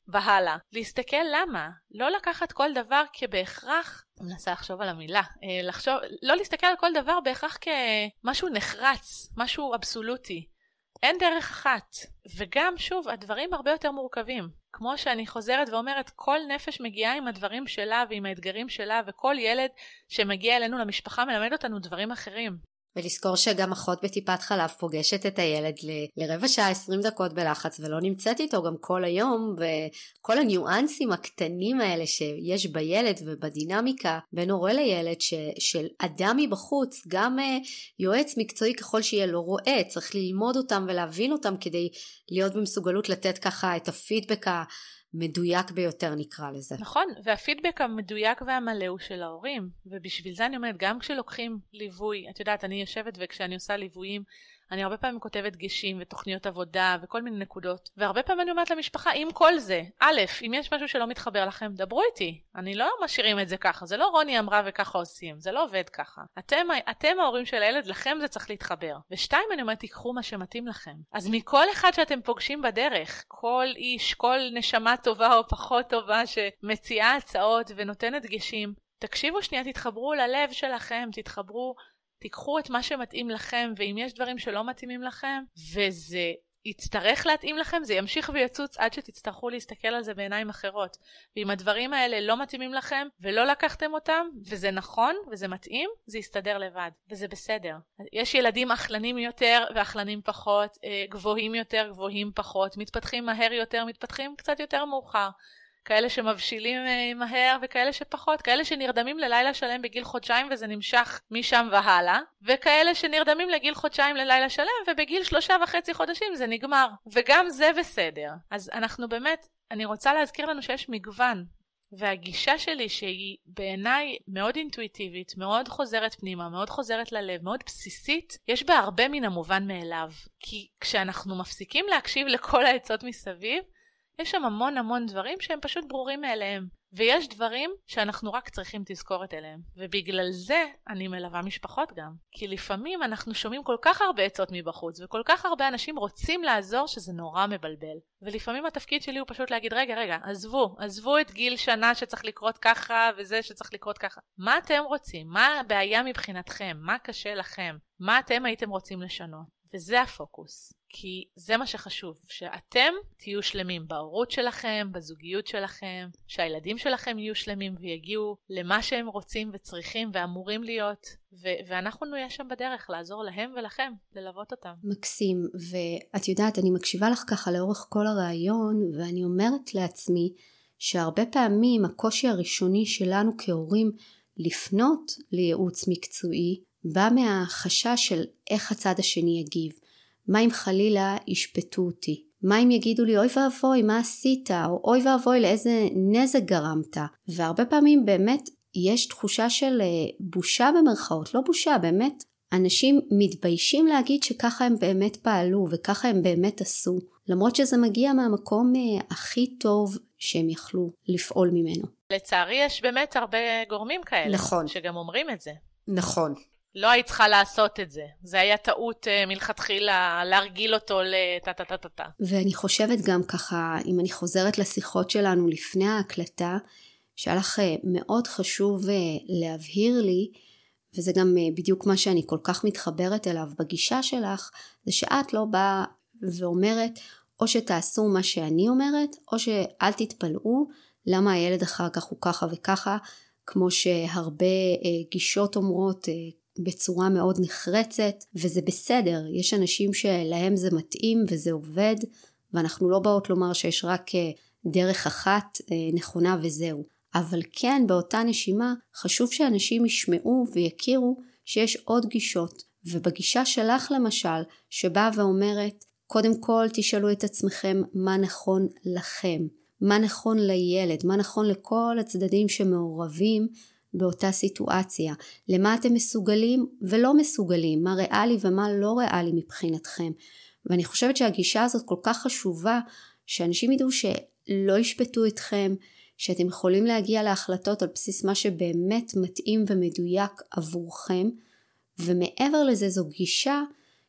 והלאה. להסתכל למה. לא לקחת כל דבר כבהכרח, אני מנסה לחשוב על המילה, אה, לחשוב, לא להסתכל על כל דבר בהכרח כמשהו נחרץ, משהו אבסולוטי. אין דרך אחת. וגם, שוב, הדברים הרבה יותר מורכבים. כמו שאני חוזרת ואומרת, כל נפש מגיעה עם הדברים שלה ועם האתגרים שלה, וכל ילד שמגיע אלינו למשפחה מלמד אותנו דברים אחרים. ולזכור שגם אחות בטיפת חלב פוגשת את הילד ל- לרבע שעה, עשרים דקות בלחץ, ולא נמצאת איתו גם כל היום, וכל הניואנסים הקטנים האלה שיש בילד ובדינמיקה בין הורה לילד, ש- של אדם מבחוץ, גם uh, יועץ מקצועי ככל שיהיה לא רואה, צריך ללמוד אותם ולהבין אותם כדי להיות במסוגלות לתת ככה את הפידבק ה... המדויק ביותר נקרא לזה. נכון, והפידבק המדויק והמלא הוא של ההורים, ובשביל זה אני אומרת, גם כשלוקחים ליווי, את יודעת, אני יושבת וכשאני עושה ליוויים, אני הרבה פעמים כותבת דגשים ותוכניות עבודה וכל מיני נקודות, והרבה פעמים אני אומרת למשפחה, עם כל זה, א', אם יש משהו שלא מתחבר לכם, דברו איתי. אני לא משאירים את זה ככה, זה לא רוני אמרה וככה עושים, זה לא עובד ככה. אתם, אתם ההורים של הילד, לכם זה צריך להתחבר. ושתיים, אני אומרת, תיקחו מה שמתאים לכם. אז מכל אחד שאתם פוגשים בדרך, כל איש, כל נשמה טובה או פחות טובה שמציעה הצעות ונותנת דגשים, תקשיבו שנייה, תתחברו ללב שלכם, תתחברו תיקחו את מה שמתאים לכם, ואם יש דברים שלא מתאימים לכם, וזה יצטרך להתאים לכם, זה ימשיך ויצוץ עד שתצטרכו להסתכל על זה בעיניים אחרות. ואם הדברים האלה לא מתאימים לכם, ולא לקחתם אותם, וזה נכון, וזה מתאים, זה יסתדר לבד, וזה בסדר. יש ילדים אכלנים יותר ואכלנים פחות, אה, גבוהים יותר, גבוהים פחות, מתפתחים מהר יותר, מתפתחים קצת יותר מאוחר. כאלה שמבשילים אה, מהר וכאלה שפחות, כאלה שנרדמים ללילה שלם בגיל חודשיים וזה נמשך משם והלאה, וכאלה שנרדמים לגיל חודשיים ללילה שלם ובגיל שלושה וחצי חודשים זה נגמר, וגם זה בסדר. אז אנחנו באמת, אני רוצה להזכיר לנו שיש מגוון. והגישה שלי שהיא בעיניי מאוד אינטואיטיבית, מאוד חוזרת פנימה, מאוד חוזרת ללב, מאוד בסיסית, יש בה הרבה מן המובן מאליו. כי כשאנחנו מפסיקים להקשיב לכל העצות מסביב, יש שם המון המון דברים שהם פשוט ברורים מאליהם. ויש דברים שאנחנו רק צריכים תזכורת אליהם. ובגלל זה אני מלווה משפחות גם. כי לפעמים אנחנו שומעים כל כך הרבה עצות מבחוץ, וכל כך הרבה אנשים רוצים לעזור שזה נורא מבלבל. ולפעמים התפקיד שלי הוא פשוט להגיד, רגע, רגע, עזבו, עזבו את גיל שנה שצריך לקרות ככה, וזה שצריך לקרות ככה. מה אתם רוצים? מה הבעיה מבחינתכם? מה קשה לכם? מה אתם הייתם רוצים לשנות? וזה הפוקוס. כי זה מה שחשוב, שאתם תהיו שלמים בהורות שלכם, בזוגיות שלכם, שהילדים שלכם יהיו שלמים ויגיעו למה שהם רוצים וצריכים ואמורים להיות, ו- ואנחנו נהיה שם בדרך לעזור להם ולכם, ללוות אותם. מקסים, ואת יודעת, אני מקשיבה לך ככה לאורך כל הרעיון, ואני אומרת לעצמי שהרבה פעמים הקושי הראשוני שלנו כהורים לפנות לייעוץ מקצועי בא מהחשש של איך הצד השני יגיב. מה אם חלילה ישפטו אותי? מה אם יגידו לי אוי ואבוי מה עשית? או אוי ואבוי לאיזה נזק גרמת? והרבה פעמים באמת יש תחושה של אה, בושה במרכאות, לא בושה, באמת אנשים מתביישים להגיד שככה הם באמת פעלו וככה הם באמת עשו, למרות שזה מגיע מהמקום אה, הכי טוב שהם יכלו לפעול ממנו. לצערי יש באמת הרבה גורמים כאלה. נכון. שגם אומרים את זה. נכון. לא היית צריכה לעשות את זה. זה היה טעות uh, מלכתחילה להרגיל אותו לטה-טה-טה-טה. ואני חושבת גם ככה, אם אני חוזרת לשיחות שלנו לפני ההקלטה, שהיה לך uh, מאוד חשוב uh, להבהיר לי, וזה גם בדיוק מה שאני כל כך מתחברת אליו בגישה שלך, זה שאת לא באה ואומרת, או שתעשו מה שאני אומרת, או שאל תתפלאו למה הילד אחר כך הוא ככה וככה, כמו שהרבה גישות אומרות, בצורה מאוד נחרצת, וזה בסדר, יש אנשים שלהם זה מתאים וזה עובד, ואנחנו לא באות לומר שיש רק אה, דרך אחת אה, נכונה וזהו. אבל כן, באותה נשימה, חשוב שאנשים ישמעו ויכירו שיש עוד גישות. ובגישה שלך למשל, שבאה ואומרת, קודם כל תשאלו את עצמכם מה נכון לכם, מה נכון לילד, מה נכון לכל הצדדים שמעורבים באותה סיטואציה, למה אתם מסוגלים ולא מסוגלים, מה ריאלי ומה לא ריאלי מבחינתכם. ואני חושבת שהגישה הזאת כל כך חשובה, שאנשים ידעו שלא ישפטו אתכם, שאתם יכולים להגיע להחלטות על בסיס מה שבאמת מתאים ומדויק עבורכם, ומעבר לזה זו גישה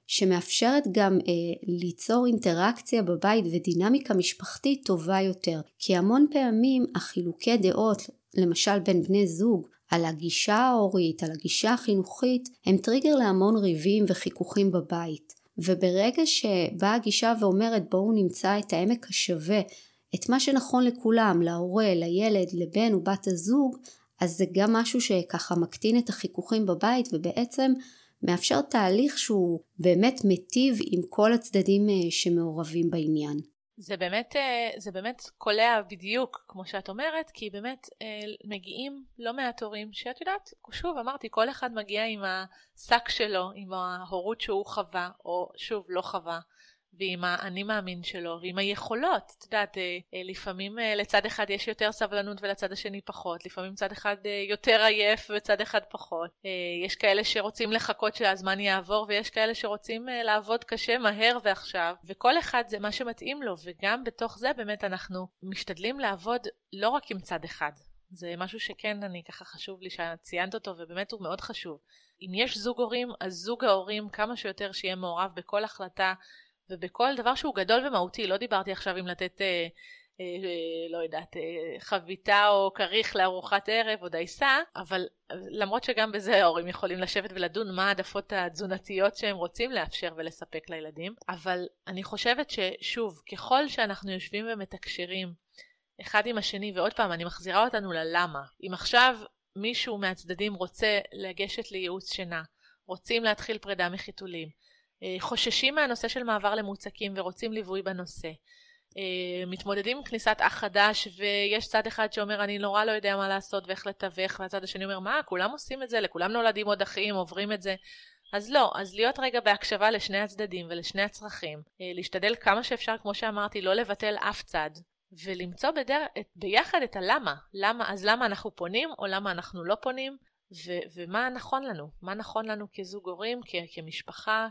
שמאפשרת גם אה, ליצור אינטראקציה בבית ודינמיקה משפחתית טובה יותר. כי המון פעמים החילוקי דעות, למשל בין בני זוג, על הגישה ההורית, על הגישה החינוכית, הם טריגר להמון ריבים וחיכוכים בבית. וברגע שבאה הגישה ואומרת בואו נמצא את העמק השווה, את מה שנכון לכולם, להורה, לילד, לבן ובת הזוג, אז זה גם משהו שככה מקטין את החיכוכים בבית ובעצם מאפשר תהליך שהוא באמת מיטיב עם כל הצדדים אה, שמעורבים בעניין. זה באמת, אה, זה באמת קולע בדיוק, כמו שאת אומרת, כי באמת אה, מגיעים לא מעט הורים שאת יודעת, שוב אמרתי, כל אחד מגיע עם השק שלו, עם ההורות שהוא חווה, או שוב לא חווה. ועם האני מאמין שלו, ועם היכולות. את יודעת, אה, אה, לפעמים אה, לצד אחד יש יותר סבלנות ולצד השני פחות, לפעמים צד אחד יותר עייף וצד אחד פחות. יש כאלה שרוצים לחכות שהזמן יעבור, ויש כאלה שרוצים לעבוד קשה מהר ועכשיו, וכל אחד זה מה שמתאים לו, וגם בתוך זה באמת אנחנו משתדלים לעבוד לא רק עם צד אחד. זה משהו שכן, אני ככה חשוב לי שאת ציינת אותו, ובאמת הוא מאוד חשוב. אם יש זוג הורים, אז זוג ההורים כמה שיותר שיהיה מעורב בכל החלטה ובכל דבר שהוא גדול ומהותי, לא דיברתי עכשיו אם לתת, אה, אה, אה, לא יודעת, אה, חביתה או כריך לארוחת ערב או דייסה, אבל למרות שגם בזה ההורים יכולים לשבת ולדון מה העדפות התזונתיות שהם רוצים לאפשר ולספק לילדים, אבל אני חושבת ששוב, ככל שאנחנו יושבים ומתקשרים אחד עם השני, ועוד פעם, אני מחזירה אותנו ללמה. אם עכשיו מישהו מהצדדים רוצה לגשת לייעוץ שינה, רוצים להתחיל פרידה מחיתולים, חוששים מהנושא של מעבר למוצקים ורוצים ליווי בנושא. אה, מתמודדים עם כניסת אח חדש ויש צד אחד שאומר אני נורא לא יודע מה לעשות ואיך לתווך והצד השני אומר מה כולם עושים את זה לכולם נולדים עוד אחים עוברים את זה אז לא אז להיות רגע בהקשבה לשני הצדדים ולשני הצרכים אה, להשתדל כמה שאפשר כמו שאמרתי לא לבטל אף צד ולמצוא בדר... ביחד את הלמה. למה אז למה אנחנו פונים או למה אנחנו לא פונים ו- ומה נכון לנו, מה נכון לנו כזוג הורים, כ- כמשפחה,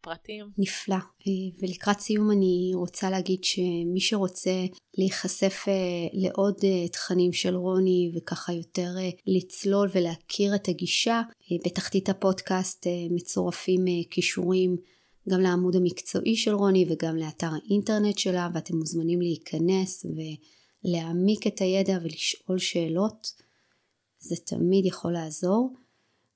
פרטים. נפלא. אה, ולקראת סיום אני רוצה להגיד שמי שרוצה להיחשף לעוד תכנים של רוני וככה יותר לצלול ולהכיר את הגישה, בתחתית הפודקאסט מצורפים כישורים גם לעמוד המקצועי של רוני וגם לאתר האינטרנט שלה ואתם מוזמנים להיכנס ולהעמיק את הידע ולשאול שאלות. זה תמיד יכול לעזור.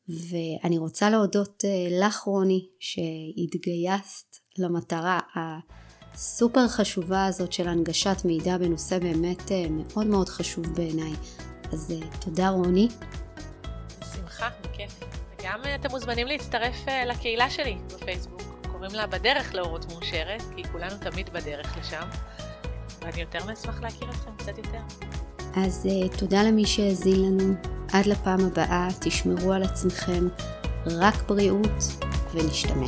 ואני רוצה להודות אה, לך רוני שהתגייסת למטרה הסופר חשובה הזאת של הנגשת מידע בנושא באמת אה, מאוד מאוד חשוב בעיניי. אז אה, תודה רוני. בשמחה, בכיף. וגם אתם מוזמנים להצטרף לקהילה שלי בפייסבוק. קוראים לה בדרך להורות מאושרת, כי כולנו תמיד בדרך לשם. ואני יותר מאשמח להכיר אתכם קצת יותר. אז uh, תודה למי שהאזין לנו. עד לפעם הבאה, תשמרו על עצמכם, רק בריאות ונשתמע.